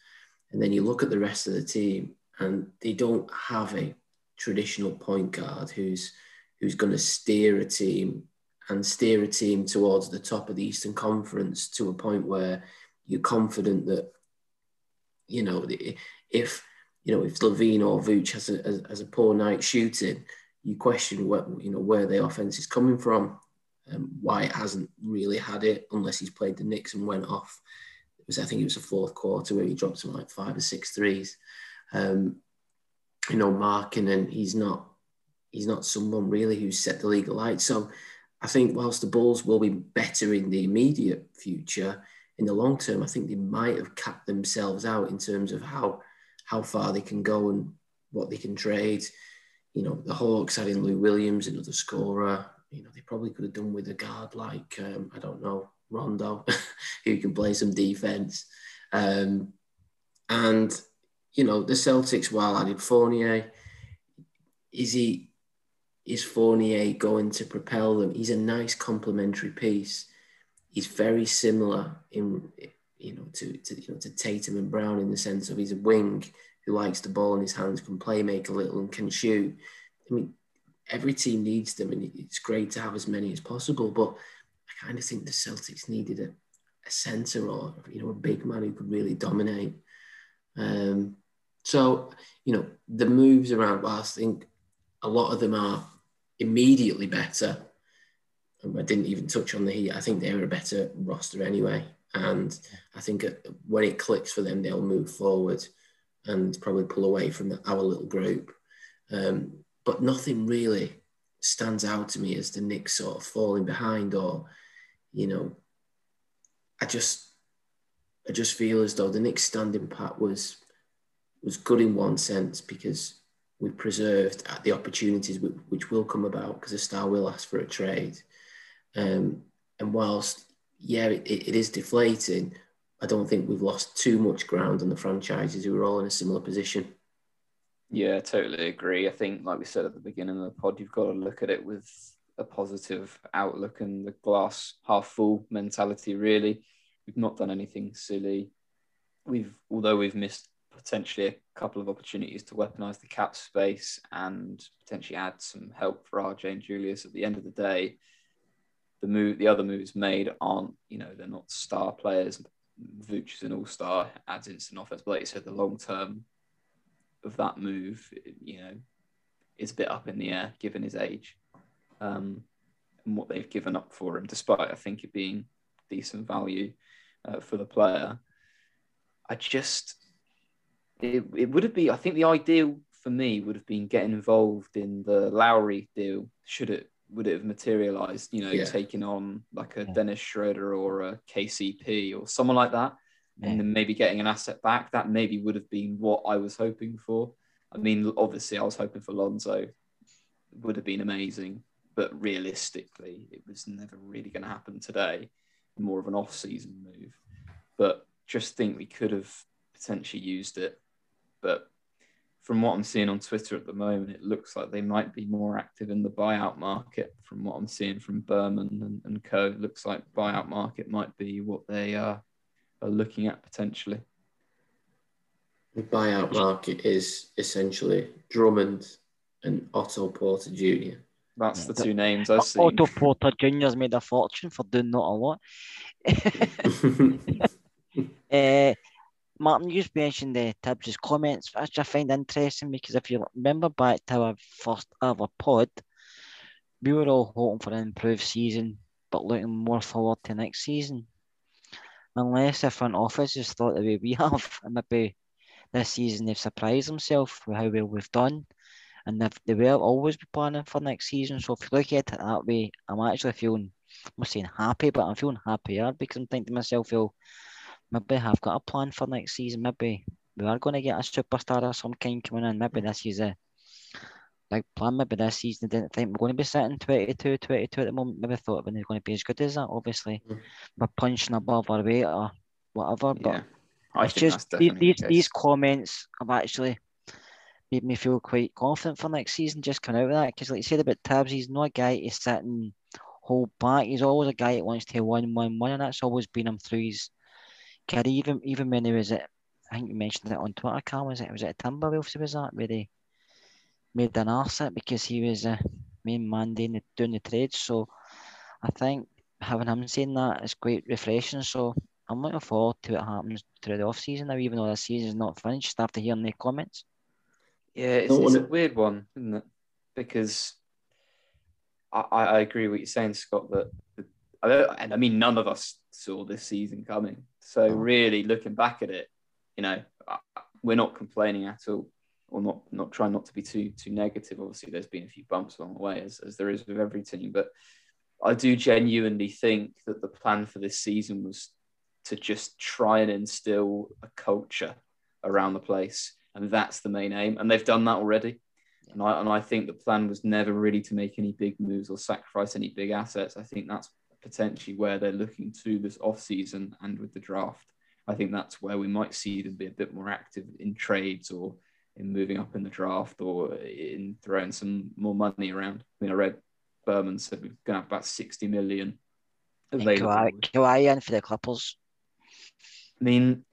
And then you look at the rest of the team, and they don't have a traditional point guard who's who's going to steer a team and steer a team towards the top of the Eastern Conference to a point where you're confident that you know, if you know if LaVine or Vooch has a, has a poor night shooting, you question what you know where the offense is coming from. Um, why it hasn't really had it unless he's played the Knicks and went off. It was I think it was the fourth quarter where he dropped some like five or six threes. Um, you know, marking and he's not he's not someone really who's set the league alight. So I think whilst the Bulls will be better in the immediate future, in the long term, I think they might have capped themselves out in terms of how how far they can go and what they can trade. You know, the Hawks adding Lou Williams, another scorer. You know, they probably could have done with a guard like um, I don't know Rondo, who can play some defense. Um, and you know, the Celtics, while added Fournier, is he is Fournier going to propel them? He's a nice complementary piece he's very similar in you know to, to you know to Tatum and Brown in the sense of he's a wing who likes the ball in his hands, can play make a little, and can shoot. I mean, every team needs them, and it's great to have as many as possible. But I kind of think the Celtics needed a, a center or you know a big man who could really dominate. Um, So, you know, the moves around, well, I think a lot of them are immediately better. I didn't even touch on the Heat. I think they're a better roster anyway. And I think when it clicks for them, they'll move forward and probably pull away from our little group. Um, but nothing really stands out to me as the Knicks sort of falling behind or, you know, I just I just feel as though the Knicks standing pat was was good in one sense because we preserved the opportunities which will come about because a star will ask for a trade. Um, and whilst, yeah, it, it is deflating, I don't think we've lost too much ground on the franchises who are all in a similar position. Yeah, totally agree. I think, like we said at the beginning of the pod, you've got to look at it with a positive outlook and the glass half full mentality, really. We've not done anything silly. We've, although we've missed potentially a couple of opportunities to weaponize the cap space and potentially add some help for RJ and Julius at the end of the day. The move, the other moves made aren't, you know, they're not star players. Vooch is an all-star, adds instant offense, but like you said, the long term of that move, you know, is a bit up in the air given his age um, and what they've given up for him, despite I think it being decent value uh, for the player. I just it, it would have been I think the ideal for me would have been getting involved in the Lowry deal should it would it have materialized you know yeah. taking on like a yeah. Dennis Schroeder or a KCP or someone like that yeah. and then maybe getting an asset back that maybe would have been what I was hoping for I mean obviously I was hoping for Lonzo would have been amazing but realistically it was never really going to happen today more of an off-season move but just think we could have potentially used it but from what I'm seeing on Twitter at the moment, it looks like they might be more active in the buyout market. From what I'm seeing from Berman and, and Co, it looks like buyout market might be what they are, are looking at potentially. The buyout market is essentially Drummond and Otto Porter Jr. That's the two names I've seen. Otto Porter Jr.'s made a fortune for doing not a lot. uh, Martin, you mentioned the Tibbs' comments, which I find interesting because if you remember back to our first ever pod, we were all hoping for an improved season, but looking more forward to next season. Unless the front office has thought the way we have, and maybe this season they've surprised themselves with how well we've done, and they will always be planning for next season. So if you look at it that way, I'm actually feeling, I'm not saying happy, but I'm feeling happier because I'm thinking to myself, well, maybe have got a plan for next season. Maybe we are going to get a superstar of some kind coming in. Maybe this is a big plan. Maybe this season I didn't think we're going to be sitting 22, 22 at the moment. Maybe thought we're going to be as good as that. Obviously, mm. we're punching above our weight or whatever. But yeah, it's just these, these, these comments have actually made me feel quite confident for next season. Just coming out of that because, like you said about Tibbs, he's not a guy to sit and hold back. He's always a guy that wants to win, win, win, and that's always been him through his Kid, even even when he was at, I think you mentioned it on Twitter, Carl, was it? Was it at Timberwolves he was at, where he made an arse it because he was a main man doing the, doing the trades. So I think having him saying that is quite refreshing. So I'm looking forward to what happens through the off season now, even though the season is not finished after hearing the comments. Yeah, it's, it's a weird one, isn't it? Because I, I agree with what you're saying, Scott, that, that and I mean, none of us saw this season coming. So really, looking back at it, you know, we're not complaining at all, or not not trying not to be too too negative. Obviously, there's been a few bumps along the way, as, as there is with every team, but I do genuinely think that the plan for this season was to just try and instill a culture around the place, and that's the main aim. And they've done that already. And I, and I think the plan was never really to make any big moves or sacrifice any big assets. I think that's potentially where they're looking to this off season and with the draft. I think that's where we might see them be a bit more active in trades or in moving up in the draft or in throwing some more money around. I mean, I read Berman said we're going to have about 60 million available. Kawhi in for the Clippers. I mean,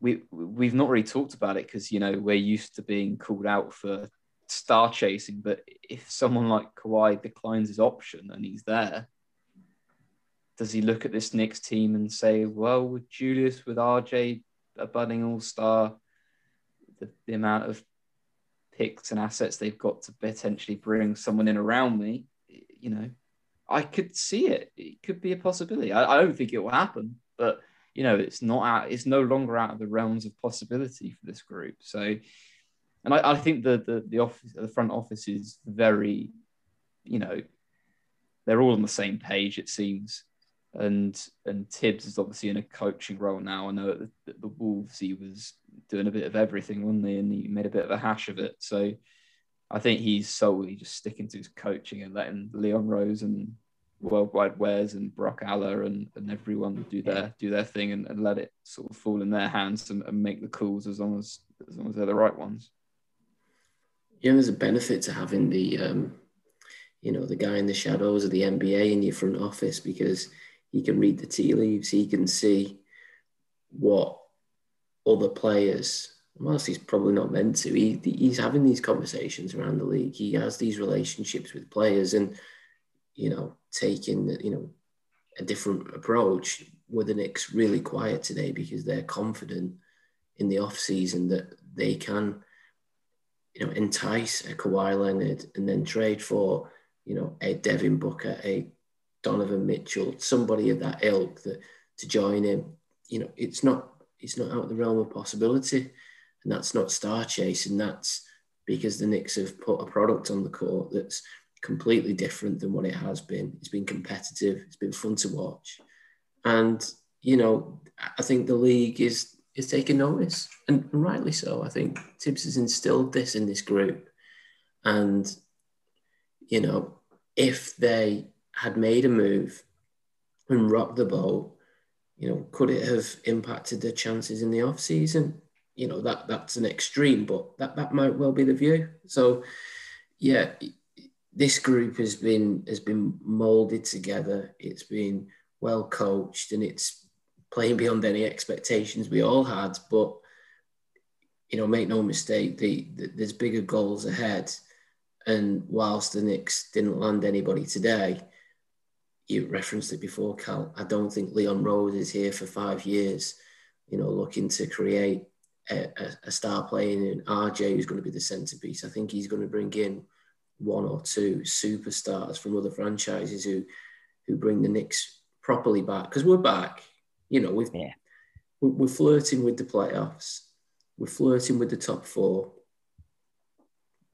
we we've not really talked about it because you know we're used to being called out for star chasing, but if someone like Kawhi declines his option and he's there, does he look at this Knicks team and say, well, with Julius, with RJ, a budding all star, the, the amount of picks and assets they've got to potentially bring someone in around me, you know, I could see it. It could be a possibility. I, I don't think it will happen, but you know, it's not out. It's no longer out of the realms of possibility for this group. So, and I, I think the the the office, the front office is very, you know, they're all on the same page. It seems and and Tibbs is obviously in a coaching role now. I know at the, at the, Wolves he was doing a bit of everything, wasn't he? And he made a bit of a hash of it. So I think he's solely just sticking to his coaching and letting Leon Rose and Worldwide Wes and Brock Aller and, and everyone do their do their thing and, and let it sort of fall in their hands and, and make the calls as long as as long as they're the right ones. Yeah, there's a benefit to having the um, you know the guy in the shadows of the NBA in your front office because he can read the tea leaves. He can see what other players, whilst he's probably not meant to, he, he's having these conversations around the league. He has these relationships with players and, you know, taking, you know, a different approach. Were the Knicks really quiet today because they're confident in the off season that they can, you know, entice a Kawhi Leonard and then trade for, you know, a Devin Booker, a Donovan Mitchell, somebody of that ilk that to join him. You know, it's not it's not out of the realm of possibility, and that's not star chasing. That's because the Knicks have put a product on the court that's completely different than what it has been. It's been competitive. It's been fun to watch, and you know, I think the league is is taking notice, and rightly so. I think Tibbs has instilled this in this group, and you know, if they had made a move and rocked the boat, you know, could it have impacted their chances in the off season? You know, that that's an extreme, but that, that might well be the view. So yeah, this group has been has been molded together. It's been well coached and it's playing beyond any expectations we all had. But you know, make no mistake, the, the there's bigger goals ahead. And whilst the Knicks didn't land anybody today, you referenced it before, Cal. I don't think Leon Rose is here for five years, you know, looking to create a, a, a star playing in RJ who's going to be the centerpiece. I think he's going to bring in one or two superstars from other franchises who who bring the Knicks properly back because we're back. You know, we've yeah. we're flirting with the playoffs. We're flirting with the top four.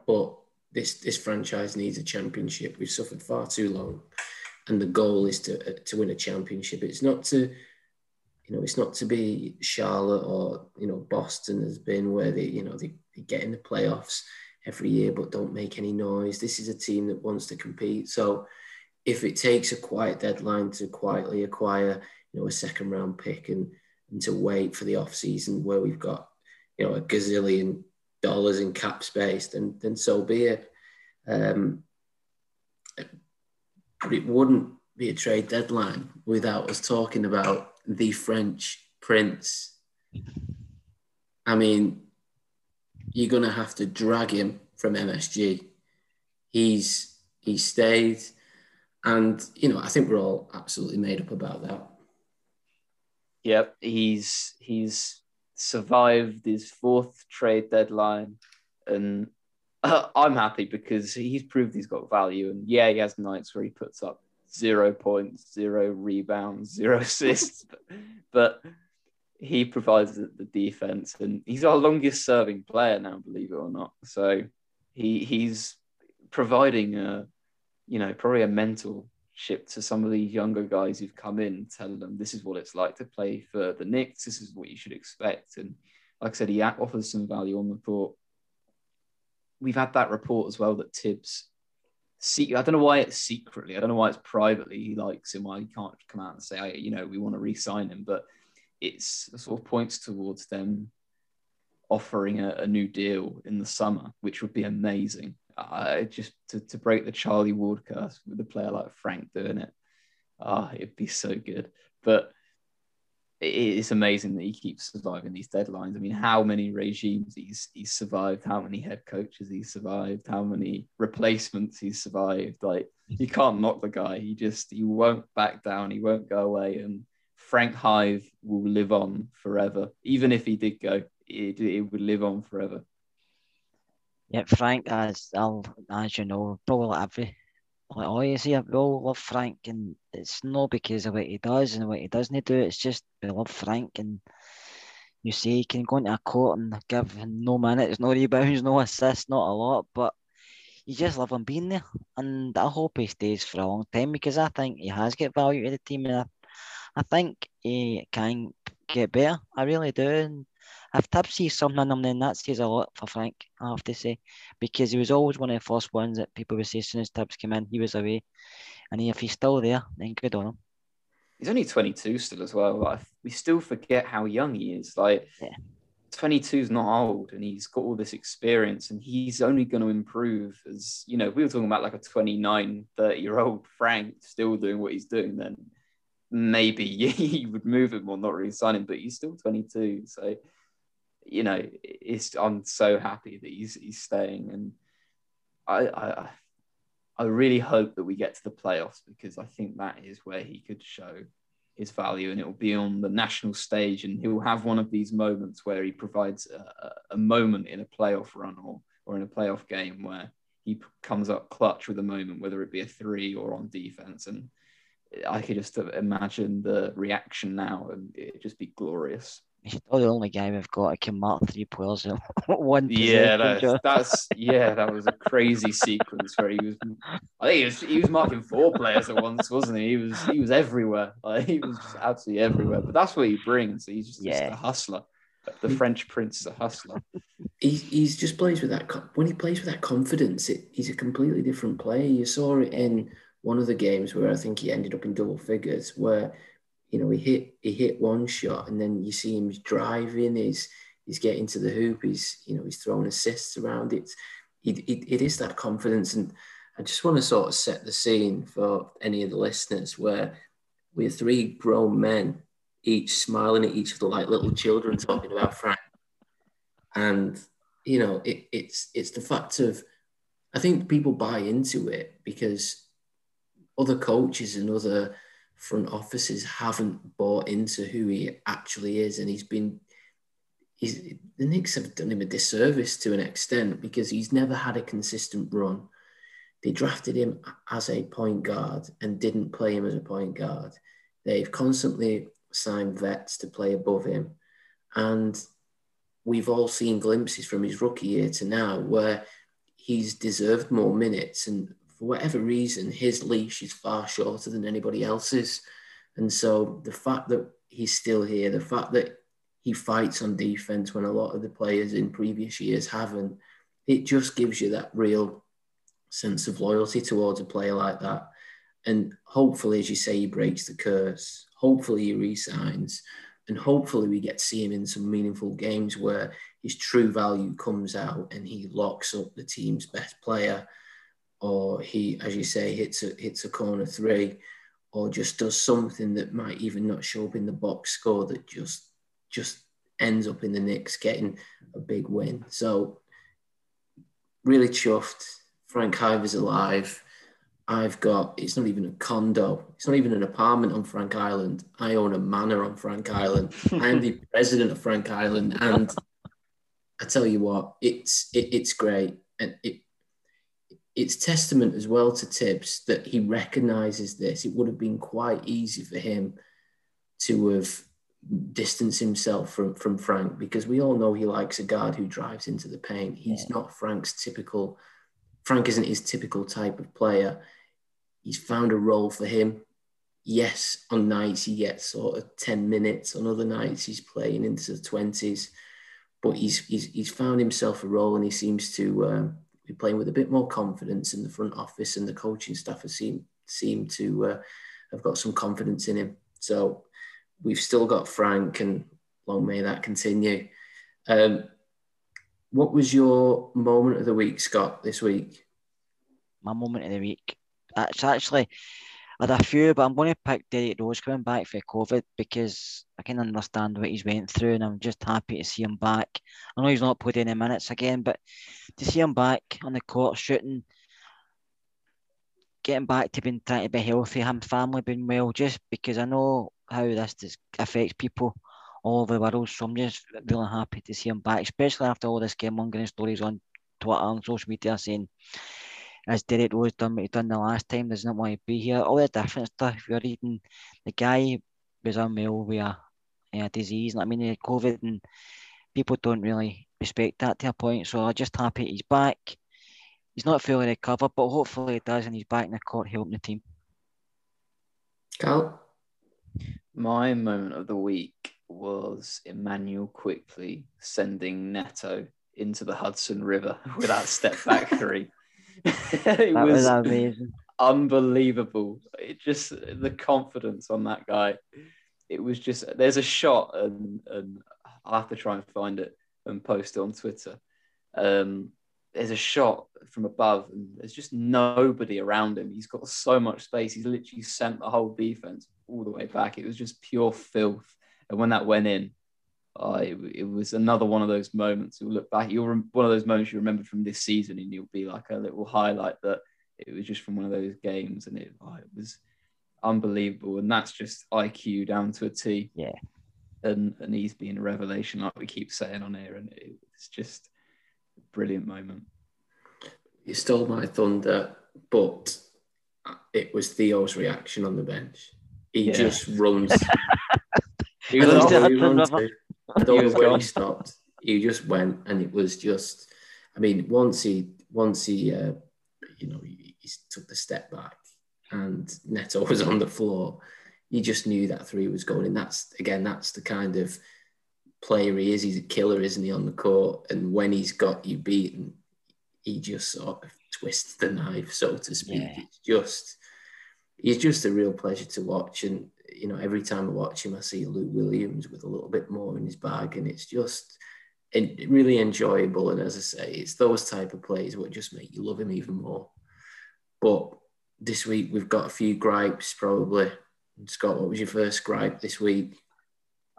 But this this franchise needs a championship. We've suffered far too long and the goal is to to win a championship. It's not to, you know, it's not to be Charlotte or you know Boston has been where they you know they, they get in the playoffs every year but don't make any noise. This is a team that wants to compete. So if it takes a quiet deadline to quietly acquire you know a second round pick and and to wait for the off season where we've got you know a gazillion dollars in cap space, then then so be it. Um, it wouldn't be a trade deadline without us talking about the French prince. I mean, you're going to have to drag him from MSG. He's he stayed, and you know I think we're all absolutely made up about that. Yep, he's he's survived his fourth trade deadline, and uh, I'm happy because he's proved he's got value. And yeah, he has nights where he puts up zero points, zero rebounds, zero assists, but, he provides the, defense. And he's our longest serving player now, believe it or not. So he he's providing a, you know, probably a mental ship to some of these younger guys who've come in, telling them this is what it's like to play for the Knicks. This is what you should expect. And like I said, he offers some value on the court we've had that report as well that Tibbs. See, I don't know why it's secretly. I don't know why it's privately. He likes him. Why he can't come out and say, you know, we want to re-sign him. But it's it sort of points towards them offering a, a, new deal in the summer, which would be amazing. Uh, just to, to break the Charlie Ward curse with a player like Frank doing it. Ah, oh, it'd be so good. But it's amazing that he keeps surviving these deadlines. I mean, how many regimes he's he's survived, how many head coaches he's survived, how many replacements he's survived. Like you can't knock the guy. He just he won't back down. He won't go away. And Frank Hive will live on forever, even if he did go. it, it would live on forever. Yeah, Frank, as I'll, as you know, probably every like all we all love Frank, and it's not because of what he does and what he doesn't do. It's just we love Frank, and you see he can go into a court and give no minutes, no rebounds, no assists, not a lot, but you just love him being there. And I hope he stays for a long time because I think he has got value to the team, and I, I think he can get better. I really do. And if Tibbs sees something in him, then that says a lot for Frank, I have to say, because he was always one of the first ones that people would say as soon as Tibbs came in, he was away. And if he's still there, then good on him. He's only 22 still as well. Like, we still forget how young he is. Like, yeah. 22 is not old and he's got all this experience and he's only going to improve as, you know, we were talking about like a 29, 30 year old Frank still doing what he's doing, then maybe you would move him or not really sign him, but he's still 22. So, you know, it's I'm so happy that he's he's staying, and I I I really hope that we get to the playoffs because I think that is where he could show his value, and it will be on the national stage, and he'll have one of these moments where he provides a, a moment in a playoff run or or in a playoff game where he comes up clutch with a moment, whether it be a three or on defense, and I could just imagine the reaction now, and it'd just be glorious. He's still oh, the only guy we've got to can mark three players in one. Yeah, that's, that's yeah, that was a crazy sequence where he was. I think he was he was marking four players at once, wasn't he? He was he was everywhere. Like he was just absolutely everywhere. But that's what he brings. He's just, yeah. just a hustler. The French Prince is a hustler. He he's just plays with that when he plays with that confidence. It, he's a completely different player. You saw it in one of the games where I think he ended up in double figures, where you know, he hit he hit one shot, and then you see him driving. He's he's getting to the hoop. He's you know he's throwing assists around it. It, it, it is that confidence, and I just want to sort of set the scene for any of the listeners where we're three grown men, each smiling at each other like little children, talking about Frank. And you know, it, it's it's the fact of I think people buy into it because other coaches and other front offices haven't bought into who he actually is, and he's been. He's, the Knicks have done him a disservice to an extent because he's never had a consistent run. They drafted him as a point guard and didn't play him as a point guard. They've constantly signed vets to play above him. And we've all seen glimpses from his rookie year to now where he's deserved more minutes. And for whatever reason, his leash is far shorter than anybody else's. And so the fact that he's still here, the fact that he fights on defense when a lot of the players in previous years haven't, it just gives you that real sense of loyalty towards a player like that. And hopefully, as you say, he breaks the curse. Hopefully, he resigns. And hopefully, we get to see him in some meaningful games where his true value comes out and he locks up the team's best player or he, as you say, hits a hits a corner three, or just does something that might even not show up in the box score that just just ends up in the Knicks getting a big win. So really chuffed. Frank Ivor's alive. I've got it's not even a condo, it's not even an apartment on Frank Island. I own a manor on Frank Island. I am the president of Frank Island, and I tell you what, it's it, it's great, and it it's testament as well to Tibbs that he recognizes this. It would have been quite easy for him to have distanced himself from, from Frank because we all know he likes a guard who drives into the paint. He's yeah. not Frank's typical, Frank isn't his typical type of player. He's found a role for him. Yes, on nights he gets sort of 10 minutes, on other nights he's playing into the 20s, but he's, he's, he's found himself a role and he seems to. Um, be playing with a bit more confidence in the front office and the coaching staff have seem seem to uh, have got some confidence in him. So we've still got Frank, and long may that continue. Um, what was your moment of the week, Scott, this week? My moment of the week. It's actually had a few, but I'm going to pick Derrick Rose coming back for COVID because I can understand what he's went through, and I'm just happy to see him back. I know he's not put any minutes again, but to see him back on the court shooting, getting back to being trying to be healthy, him family being well, just because I know how this affects people all over the world. So I'm just really happy to see him back, especially after all this scaremongering stories on Twitter and social media saying, as Derrick Rose done what he done the last time, does not want to be here. All the different stuff. You're reading, the guy was unwell with a, eh, a disease, I mean, COVID, and people don't really respect that to a point. So I'm just happy he's back. He's not fully recovered, but hopefully he does, and he's back in the court helping the team. Carl? My moment of the week was Immanuel Quickley sending Neto into the Hudson River with that step back three. it That was, was amazing. unbelievable. It just the confidence on that guy. It was just there's a shot and and I'll have to try and find it and post it on Twitter. Um, there's a shot from above and there's just nobody around him. He's got so much space. He's literally sent the whole defense all the way back. It was just pure filth. And when that went in, uh, it, it was another one of those moments. You'll look back. You'll rem- one of those moments you remember from this season, and you'll be like a little highlight that it was just from one of those games, and it, oh, it was unbelievable. And that's just IQ down to a T. Yeah. And and he's been a revelation, like we keep saying on here, and it, it's just a brilliant moment. You stole my thunder, but it was Theo's reaction on the bench. He Yeah. just runs. he I was don't all know- he run to. I don't He know where gone. he stopped. He just went, and it was just. I mean, once he once he, uh, you know, he, he took the step back, and Neto was on the floor. You just knew that three was going, and that's again, that's the kind of player he is. He's a killer, isn't he, on the court? And when he's got you beaten, he just sort of twists the knife, so to speak. Yeah. It's just, he's just a real pleasure to watch. And you know, every time I watch him, I see Lou Williams with a little bit more in his bag, and it's just really enjoyable. And as I say, it's those type of plays what just make you love him even more. But this week we've got a few gripes, probably. Scott, what was your first gripe this week?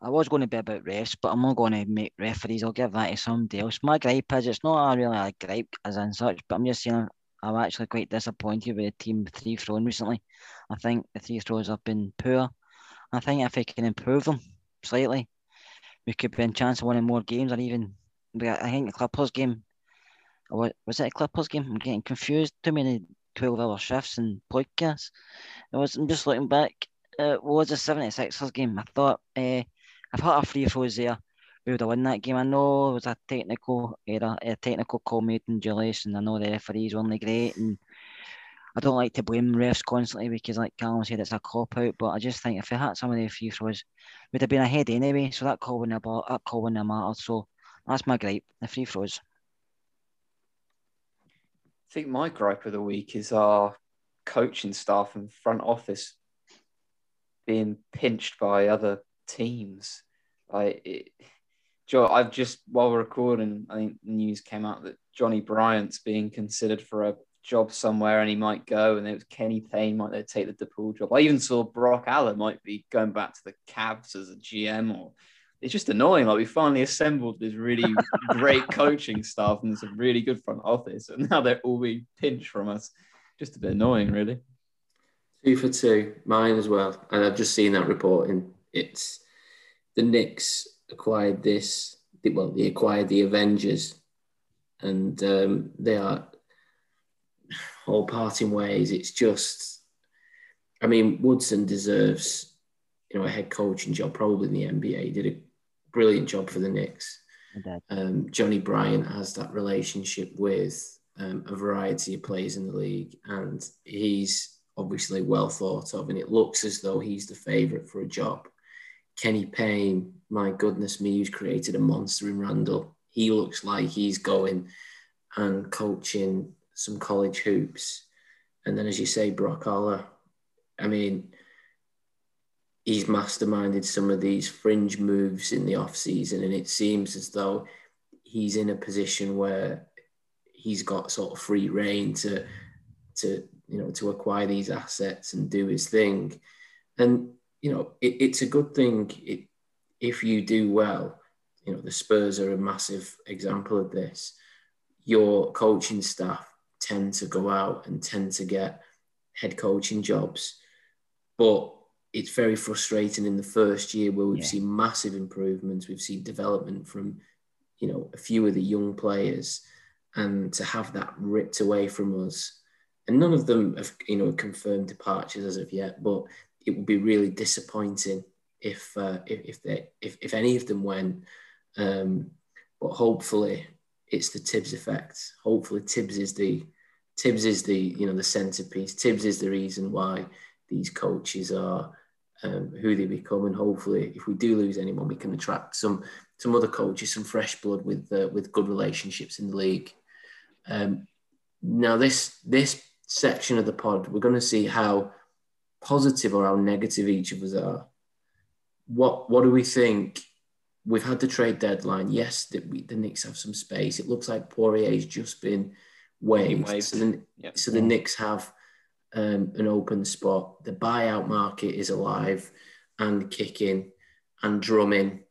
I was going to be about refs, but I'm not going to make referees. I'll give that to somebody else. My gripe is it's not really a gripe as in such, but I'm just saying I'm actually quite disappointed with the team three throwing recently. I think the three throws have been poor. I think if we can improve them slightly, we could be in chance of winning more games or even. I think the Clippers game, was it a Clippers game? I'm getting confused. Too many 12 hour shifts and podcasts. It was, I'm just looking back. It was a 76ers game? I thought. Uh, I've had a free throws there. We would have won that game. I know it was a technical error, a technical call made in Julius, and I know the referees weren't great. And I don't like to blame refs constantly because, like Callum said, it's a cop out. But I just think if we had some of the free throws, we'd have been ahead anyway. So that call wouldn't have, that call wouldn't have mattered. So that's my gripe, the free throws. I think my gripe of the week is our coaching staff and front office being pinched by other teams. I, it, Joe, I've just while we're recording, I think news came out that Johnny Bryant's being considered for a job somewhere, and he might go. And it was Kenny Payne might they take the DePaul job. I even saw Brock Aller might be going back to the Cavs as a GM. Or it's just annoying. Like we finally assembled this really great coaching staff and some really good front office, and now they're all being pinched from us. Just a bit annoying, really. Two for two, mine as well. And I've just seen that reporting. It's the Knicks acquired this. Well, they acquired the Avengers, and um, they are all parting ways. It's just, I mean, Woodson deserves, you know, a head coaching job, probably in the NBA. He did a brilliant job for the Knicks. Um, Johnny Bryant has that relationship with um, a variety of players in the league, and he's obviously well thought of, and it looks as though he's the favourite for a job. Kenny Payne, my goodness me, who's created a monster in Randall. He looks like he's going and coaching some college hoops. And then, as you say, Brock Aller, I mean, he's masterminded some of these fringe moves in the off season, and it seems as though he's in a position where he's got sort of free reign to to you know to acquire these assets and do his thing. And you know, it, it's a good thing it, if you do well. You know, the Spurs are a massive example of this. Your coaching staff tend to go out and tend to get head coaching jobs, but it's very frustrating in the first year where we've Yeah. seen massive improvements. We've seen development from, you know, a few of the young players, and to have that ripped away from us, and none of them have, you know, confirmed departures as of yet. But it would be really disappointing if uh, if if, they, if if any of them went. Um, but hopefully, it's the Tibbs effect. Hopefully, Tibbs is the Tibbs is the you know the centerpiece. Tibbs is the reason why these coaches are um, who they become, and hopefully, if we do lose anyone, we can attract some some other coaches, some fresh blood with uh, with good relationships in the league. Um, now, this this section of the pod, we're going to see how positive or how negative each of us are. What what do we think? We've had the trade deadline. Yes, that we, the Knicks have some space. It looks like Poirier's just been waived. waived. So the, Yep. so the Knicks have um, an open spot. The buyout market is alive and kicking and drumming.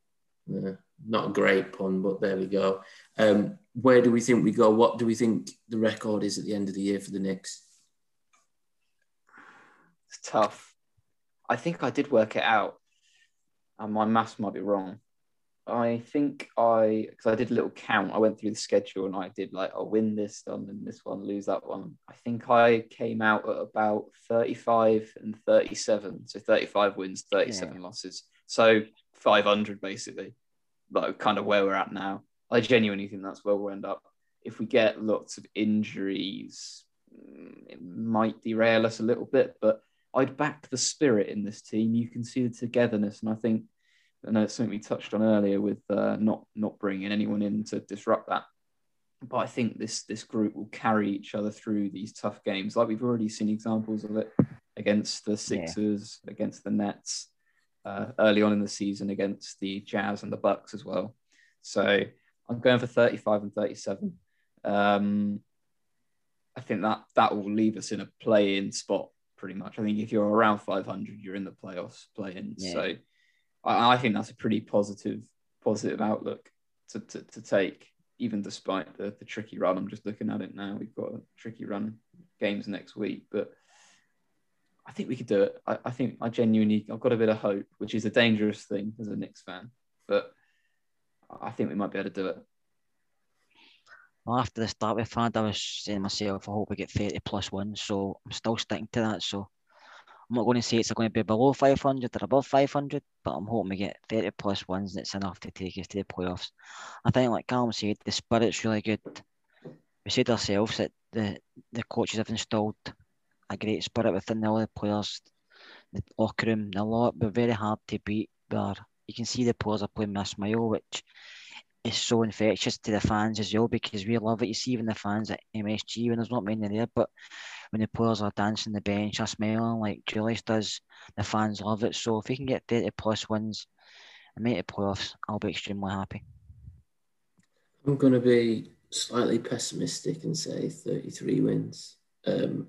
Uh, not a great pun, but there we go. Um, where do we think we go? What do we think the record is at the end of the year for the Knicks? It's tough. I think I did work it out, and my maths might be wrong. I think I, because I did a little count, I went through the schedule and I did like, I'll win this one and this one, lose that one. I think I came out at about 35 and 37. So 35 wins, 37 losses. So 500 basically, like kind of where we're at now. I genuinely think that's where we'll end up. If we get lots of injuries, mm, it might derail us a little bit, but I'd back the spirit in this team. You can see the togetherness, and I think I know it's something we touched on earlier with uh, not not bringing anyone in to disrupt that. But I think this this group will carry each other through these tough games, like we've already seen examples of it against the Sixers, against the Nets, uh, early on in the season against the Jazz and the Bucks as well. So I'm going for 35 and 37. Um, I think that that will leave us in a play-in spot pretty much. I think if you're around 500, you're in the playoffs play-in. Yeah. So I, I think that's a pretty positive positive outlook to, to, to take, even despite the, the tricky run. I'm just looking at it now. We've got a tricky run games next week, but I think we could do it. I, I think I genuinely I've got a bit of hope, which is a dangerous thing as a Knicks fan, but I think we might be able to do it. Well, after the start we've had, I was saying eh, myself, I hope we get 30 plus wins. So I'm still sticking to that. So I'm not going to say it's going to be below 500 or above 500, but I'm hoping we get 30 plus and it's enough to take us to the playoffs. I think, like Callum said, the spirit's really good. We said ourselves that the, the coaches have installed a great spirit within all the players, the locker room, a lot. We're very hard to beat. Where you can see the players are playing with a smile, which is so infectious to the fans as well because we love it. You see even the fans at MSG when there's not many there, but when the players are dancing the bench or smiling like Julius does, the fans love it. So if we can get 30 plus wins and make the playoffs, I'll be extremely happy. I'm going to be slightly pessimistic and say 33 wins. Um,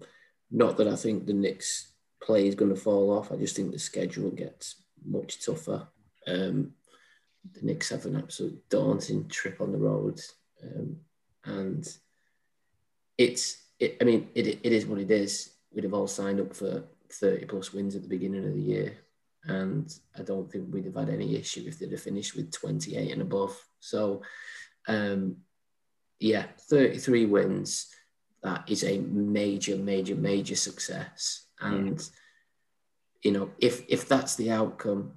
not that I think the Knicks play is going to fall off. I just think the schedule gets much tougher. Um, the Knicks have an absolute daunting trip on the road, um, and it's. It, I mean, it, it is what it is. We'd have all signed up for 30 plus wins at the beginning of the year, and I don't think we'd have had any issue if they'd have finished with 28 and above. So, um, yeah, 33 wins. That is a major, major, major success. And you know, if if that's the outcome,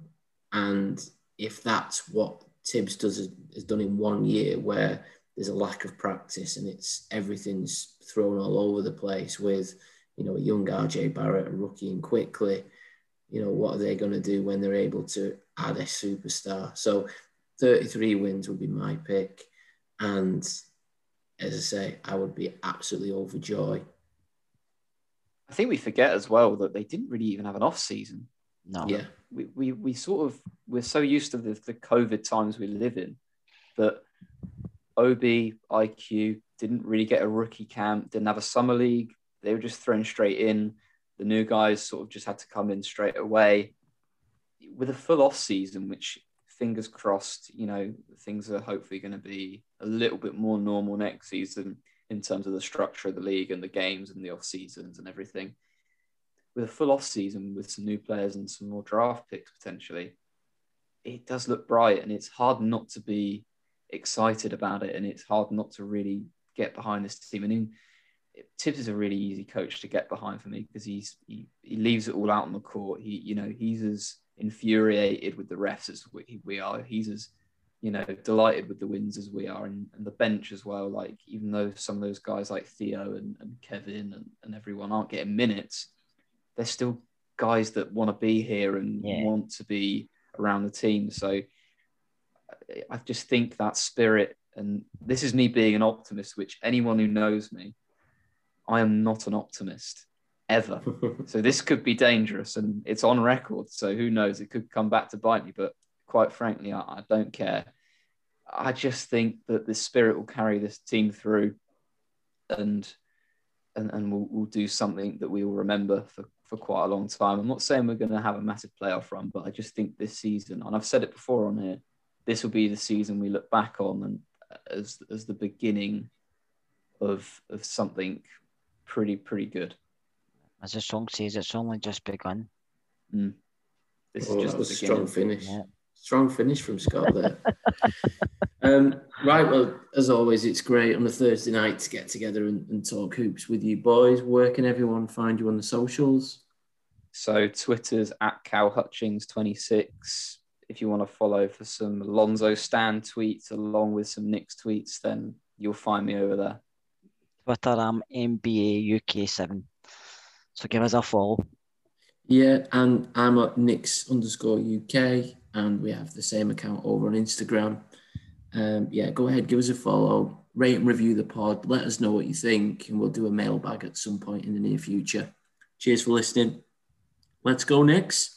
and if that's what Tibbs does has done in one year, where there's a lack of practice and it's everything's thrown all over the place with you know a young RJ Barrett, a rookie, and Quickley, you know, what are they going to do when they're able to add a superstar? So, 33 wins would be my pick, and as I say, I would be absolutely overjoyed. I think we forget as well that they didn't really even have an off season. No. Yeah, we, we, we sort of we're so used to the, the COVID times we live in that Obi IQ didn't really get a rookie camp, didn't have a summer league. They were just thrown straight in. The new guys sort of just had to come in straight away with a full off season, which fingers crossed, you know, things are hopefully going to be a little bit more normal next season in terms of the structure of the league and the games and the off seasons and everything with a full off season with some new players and some more draft picks potentially, it does look bright, and it's hard not to be excited about it, and it's hard not to really get behind this team. I mean, Tibbs is a really easy coach to get behind for me because he's he, he leaves it all out on the court. He you know he's as infuriated with the refs as we, we are. He's as you know delighted with the wins as we are, and, and the bench as well. Like even though some of those guys like Theo and, and Kevin and, and everyone aren't getting minutes, they're still guys that want to be here and yeah. want to be around the team. So I just think that spirit, and this is me being an optimist, which anyone who knows me I am not an optimist ever. so this could be dangerous and it's on record. So who knows? It could come back to bite me. But quite frankly, I, I don't care. I just think that the spirit will carry this team through and and, and we'll, we'll do something that we will remember for, for quite a long time. I'm not saying we're going to have a massive playoff run, but I just think this season, and I've said it before on here, this will be the season we look back on and as as the beginning of of something pretty pretty good. As the song says, it's only just begun. Mm. This oh, is just a strong finish. Yeah. Strong finish from Scott there. um, right, well, as always, it's great on a Thursday night to get together and, and talk hoops with you boys. Where can everyone find you on the socials? So Twitter's at Cal Hutchings 26. If you want to follow for some Lonzo Stan tweets along with some Knicks tweets, then you'll find me over there. Twitter, I'm NBA UK7. So give us a follow. Yeah, and I'm at Knicks underscore UK, and we have the same account over on Instagram. Um, yeah, go ahead, give us a follow, rate and review the pod. Let us know what you think, and we'll do a mailbag at some point in the near future. Cheers for listening. Let's go, Knicks.